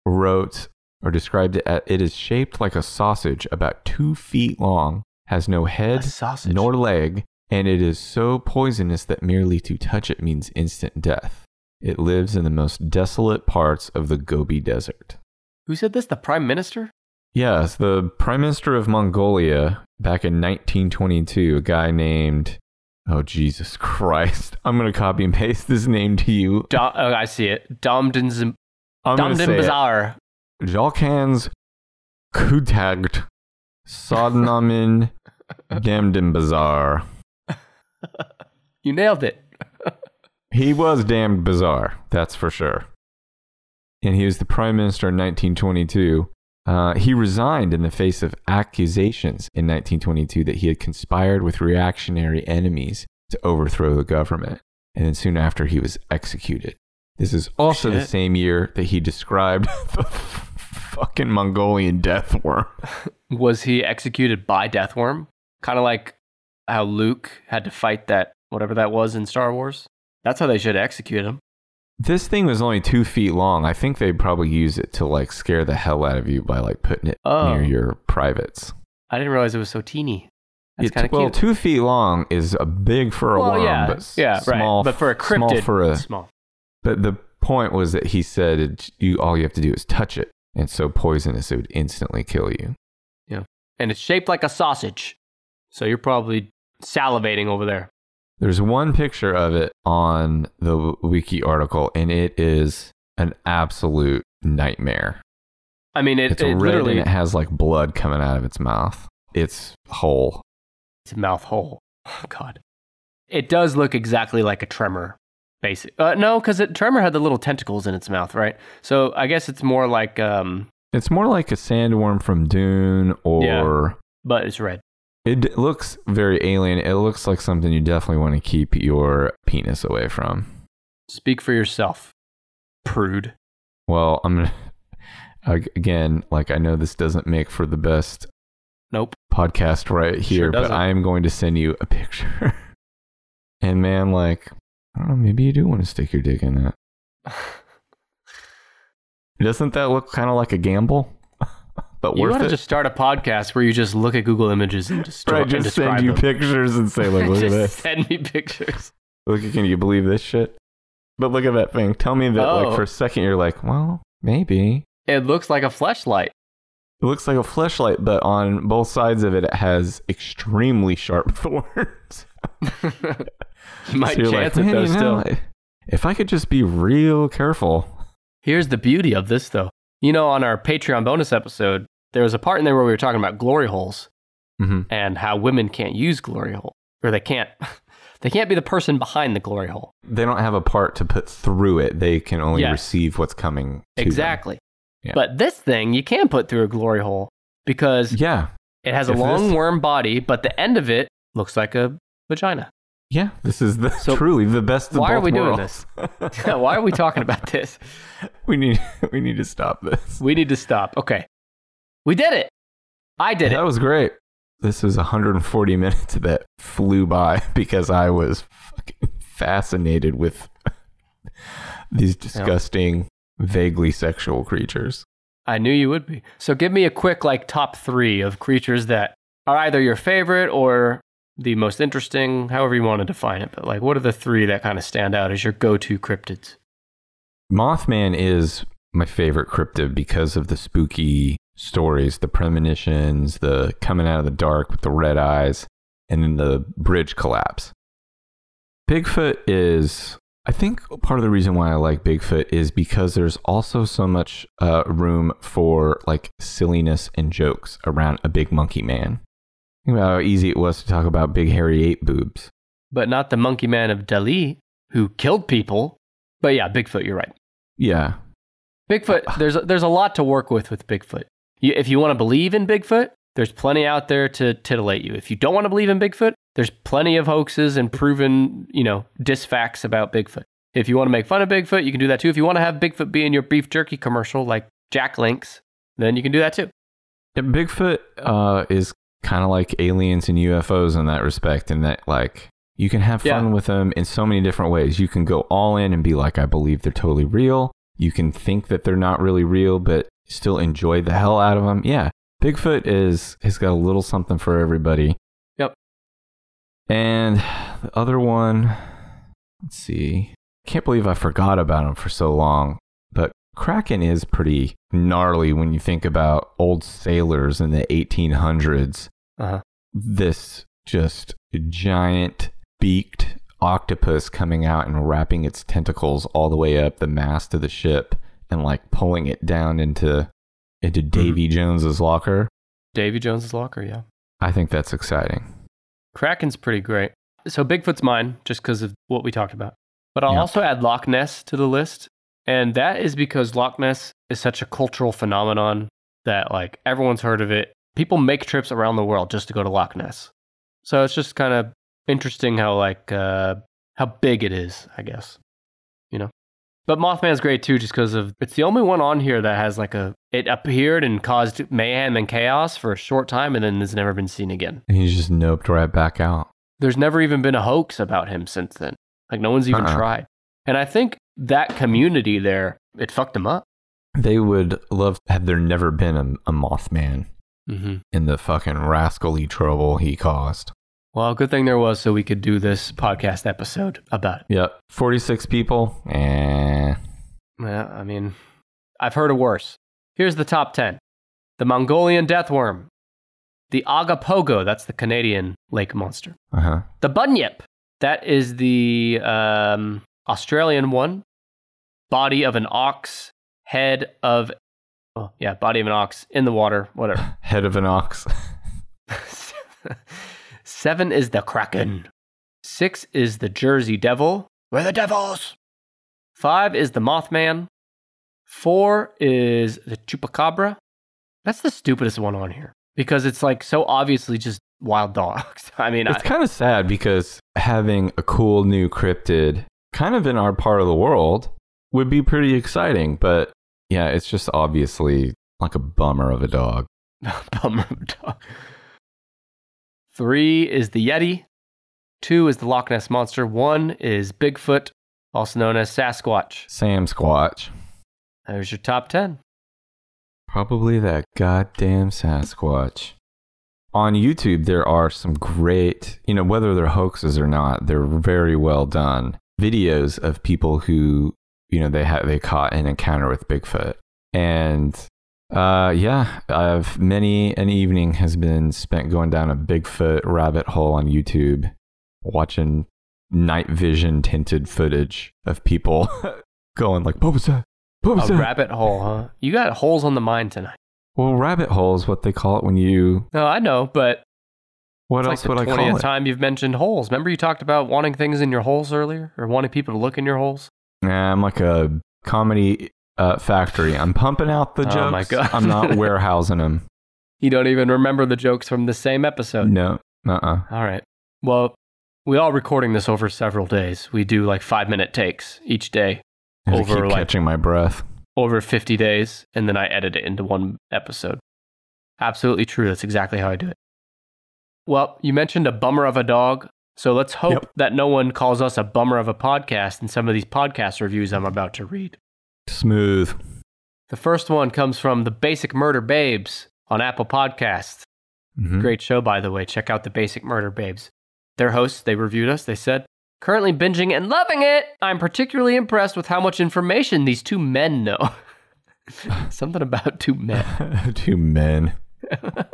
wrote or described it as it is shaped like a sausage about two feet long, has no head nor leg, and it is so poisonous that merely to touch it means instant death. It lives in the most desolate parts of the Gobi Desert. Who said this? The prime minister? Yes, the Prime Minister of Mongolia back in 1922, a guy named, oh, Jesus Christ. (laughs) I'm going to copy and paste this name to you. Do- oh, I see it. Domden Zim- I'm going to Domden say it. Bazaar. Jalkans Kutagt Sodnamin (laughs) Damden Bazaar. You nailed it. (laughs) He was damned bizarre, that's for sure. And he was the prime minister in 1922. Uh, he resigned in the face of accusations in 1922 that he had conspired with reactionary enemies to overthrow the government. And then soon after, he was executed. This is also the same year that he described (laughs) the fucking Mongolian death worm. (laughs) Was he executed by Deathworm? Kind of like how Luke had to fight that, whatever that was in Star Wars. That's how they should execute him. This thing was only two feet long. I think they'd probably use it to like scare the hell out of you by like putting it Oh. near your privates. I didn't realize it was so teeny. That's It- well, cute. two feet long is a big for a well, worm, yeah, but yeah, small. right. But for a small for a. small. But the point was that he said it, you all you have to do is touch it, and so poisonous it would instantly kill you. Yeah, and it's shaped like a sausage. So you're probably salivating over there. There's one picture of it on the wiki article, and it is an absolute nightmare. I mean, it, it's it red literally and it has like blood coming out of its mouth. It's whole. it's a mouth hole. Oh, God. It does look exactly like a tremor. Basic. Uh, no, because tremor had the little tentacles in its mouth, right? So I guess it's more like, um, It's more like a sandworm from Dune, or but it's red. It looks very alien. It looks like something you definitely want to keep your penis away from. Speak for yourself, prude. Well, I'm gonna (laughs) again, like I know this doesn't make for the best Nope. podcast right here, but. I am going to send you a (laughs) picture. and man, like I don't know, maybe you do want to stick your dick in that. (laughs) Doesn't that look kind of like a gamble? But you worth want to it. just start a podcast where you just look at Google Images and just, Right, and just describe send you them. pictures and say, like, (laughs) look at Just this. Send me pictures. Look, can you believe this shit? But look at that thing. Tell me that, Oh. like, for a second, you're like, well, maybe. It looks like a flashlight. It looks like a flashlight, but on both sides of it, it has extremely sharp (laughs) thorns. might So chance like, it though. "Man, you know, Still, if I could just be real careful. here's the beauty of this though. You know, on our Patreon bonus episode, there was a part in there where we were talking about glory holes Mm-hmm. and how women can't use glory hole, or they can't. (laughs) They can't be the person behind the glory hole. They don't have a part to put through it. They can only receive what's coming. Exactly. Yeah. But this thing you can put through a glory hole because Yeah. it has a If long this- worm body, but the end of it looks like a vagina. Yeah. This is the, So (laughs) truly the best of why are both we doing this? (laughs) Why are we talking about this? we need we need to stop this. We need to stop. Okay. We did it. I did it. that was great. This is 140 (laughs) minutes that flew by (laughs) because I was fucking fascinated with (laughs) these disgusting, vaguely sexual creatures. I knew you would be. So give me a quick like top 3 of creatures that are either your favorite or the most interesting, however you want to define it. But like what are the 3 that kind of stand out as your go-to cryptids? Mothman is my favorite cryptid because of the spooky stories, the premonitions, the coming out of the dark with the red eyes, and then the bridge collapse. Bigfoot is, I think, part of the reason why I like Bigfoot is because there's also so much uh, room for like silliness and jokes around a big monkey man. Think about how easy it was to talk about big hairy ape boobs. But not the monkey man of Delhi who killed people. But yeah, Bigfoot, you're right. Yeah, Bigfoot, there's there's a lot to work with with Bigfoot. You, if you want to believe in Bigfoot, there's plenty out there to titillate you. If you don't want to believe in Bigfoot, there's plenty of hoaxes and proven, you know, disfacts about Bigfoot. If you want to make fun of Bigfoot, you can do that too. If you want to have Bigfoot be in your beef jerky commercial like Jack Links, then you can do that too. Yeah, Bigfoot uh, is kind of like aliens and UFOs in that respect, in that like you can have fun Yeah. with them in so many different ways. You can go all in and be like, I believe they're totally real. You can think that they're not really real, but still enjoy the hell out of them. Yeah, Bigfoot is has got a little something for everybody. Yep. And the other one, let's see. can't believe I forgot about him for so long. But Kraken is pretty gnarly when you think about old sailors in the 1800s. Uh-huh. This just giant beaked octopus coming out and wrapping its tentacles all the way up the mast of the ship and like pulling it down into into Davy Jones's locker. Davy Jones's locker, yeah. I think that's exciting. Kraken's pretty great. So Bigfoot's mine, just because of what we talked about. But I'll Yeah. also add Loch Ness to the list. And that is because Loch Ness is such a cultural phenomenon that like everyone's heard of it. People make trips around the world just to go to Loch Ness. So it's just kind of interesting how like uh how big it is, I guess. But Mothman's great too, just because of it's the only one on here that has like a it appeared and caused mayhem and chaos for a short time and then has never been seen again. And he's just noped right back out. There's never even been a hoax about him since then. Like no one's even Uh-uh. tried. And I think that community there, it fucked him up. They would love had there never been a, a Mothman Mm-hmm. in the fucking rascally trouble he caused. Well, good thing there was so we could do this podcast episode about it. Yep. 46 people. Eh. Yeah, I mean, I've heard of worse. Here's the top 10 the Mongolian death worm, the Agapogo, that's the Canadian lake monster, Uh huh. the Bunyip, that is the um, Australian one, body of an ox, head of, oh, yeah, body of an ox in the water, whatever. (laughs) Head of an ox. (laughs) Seven is the Kraken. Six is the Jersey Devil. We're the devils. Five is the Mothman. Four is the Chupacabra. That's the stupidest one on here because it's like so obviously just wild dogs. (laughs) I mean, it's I, kind of sad because having a cool new cryptid kind of in our part of the world would be pretty exciting. But yeah, it's just obviously like a bummer of a dog. (laughs) bummer of a dog. Three is the Yeti. Two is the Loch Ness Monster. One is Bigfoot, also known as Sasquatch. Sam Squatch. There's your top 10. Probably that goddamn Sasquatch. On YouTube, there are some great, you know, whether they're hoaxes or not, they're very well done videos of people who, you know, they had they caught an encounter with Bigfoot, and uh, yeah, I've many an evening has been spent going down a Bigfoot rabbit hole on YouTube, watching night vision tinted footage of people (laughs) going like, "What was that? What was A that?" rabbit hole, huh? You got holes on the mind tonight. Well, rabbit hole is what they call it when you. No, I know, but What it's else like would the I call 20th it? time you've mentioned holes. Remember you talked about wanting things in your holes earlier? Or wanting people to look in your holes? Nah, I'm like a comedy uh, factory. I'm pumping out the jokes. (laughs) Oh my God. I'm not (laughs) warehousing them. You don't even remember the jokes from the same episode. No. Uh-uh. All right. Well, we are recording this over several days. We do like five minute takes each day I Over, keep like- catching my breath. over 50 days, and then I edit it into one episode. Absolutely true. That's exactly how I do it. Well, you mentioned a bummer of a dog. So let's hope Yep. that no one calls us a bummer of a podcast in some of these podcast reviews I'm about to read. Smooth. The first one comes from the Basic Murder Babes on Apple Podcasts. Mhm. Great show, by the way. Check out the Basic Murder Babes. Their hosts, they reviewed us. They said, currently binging and loving it. I'm particularly impressed with how much information these two men know. (laughs) Something about two men. (laughs) Two men. (laughs)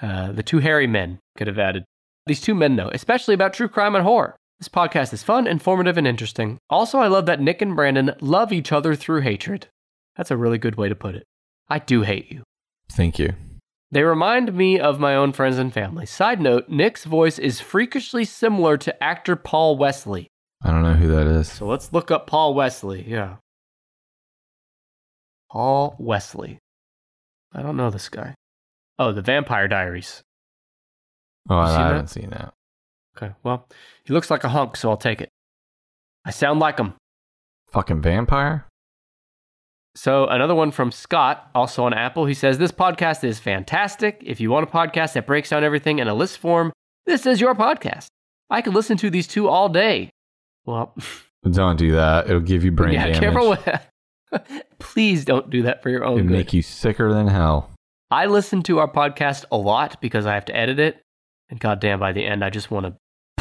Uh, the two hairy men could have added. These two men know, especially about true crime and horror. This podcast is fun, informative, and interesting. Also, I love that Nick and Brandon love each other through hatred. That's a really good way to put it. I do hate you. Thank you. They remind me of my own friends and family. Side note Nick's voice is freakishly similar to actor Paul Wesley. I don't know who that is. So let's look up Paul Wesley. Yeah. Paul Wesley. I don't know this guy. Oh, The Vampire Diaries. Oh, I, haven't seen that. Okay, well, he looks like a hunk, so I'll take it. I sound like him. Fucking vampire? So, another one from Scott, also on Apple. He says, This podcast is fantastic. If you want a podcast that breaks down everything in a list form, this is your podcast. I could listen to these two all day. Well, (laughs) Don't do that. It'll give you brain yeah, damage. careful with (laughs) Please don't do that for your own It'll good. make you sicker than hell. I listen to our podcast a lot because I have to edit it. And goddamn, by the end, I just want to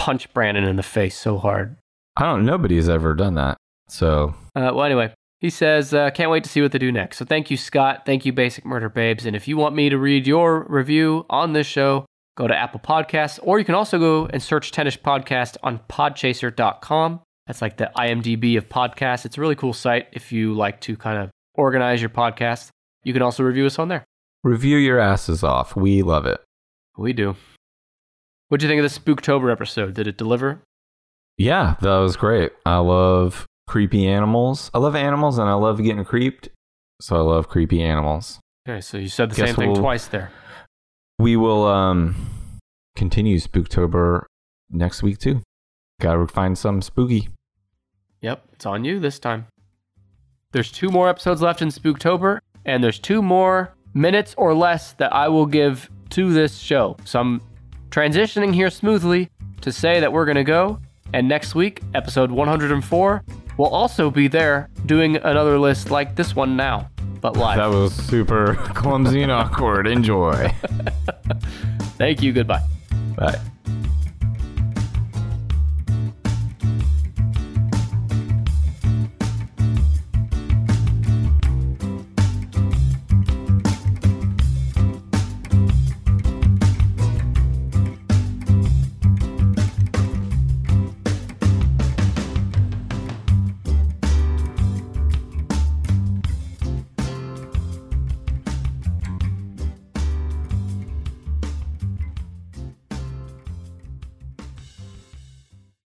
punch Brandon in the face so hard. I don't. Nobody's ever done that. So Uh, well, anyway, he says, uh, can't wait to see what they do next. So thank you, Scott. Thank you, Basic Murder Babes. And if you want me to read your review on this show, go to Apple Podcasts, or you can also go and search Tennis Podcast on podchaser.com. That's like the IMDb of podcasts. It's a really cool site if you like to kind of organize your podcast. You can also review us on there. review your asses off. We love it. We do. What'd you think of the Spooktober episode? Did it deliver? Yeah, that was great. I love creepy animals. I love animals and I love getting creeped. So I love creepy animals. Okay, so you said the Guess same thing we'll- twice there. We will um continue Spooktober next week too. Gotta find some spooky. Yep, it's on you this time. There's two more episodes left in Spooktober, and there's two more minutes or less that I will give to this show. So I'm transitioning here smoothly to say that we're going to go. And next week, episode 104, we'll also be there doing another list like this one now, but live. That was super (laughs) clumsy and awkward. Enjoy. (laughs) Thank you. Goodbye. Bye.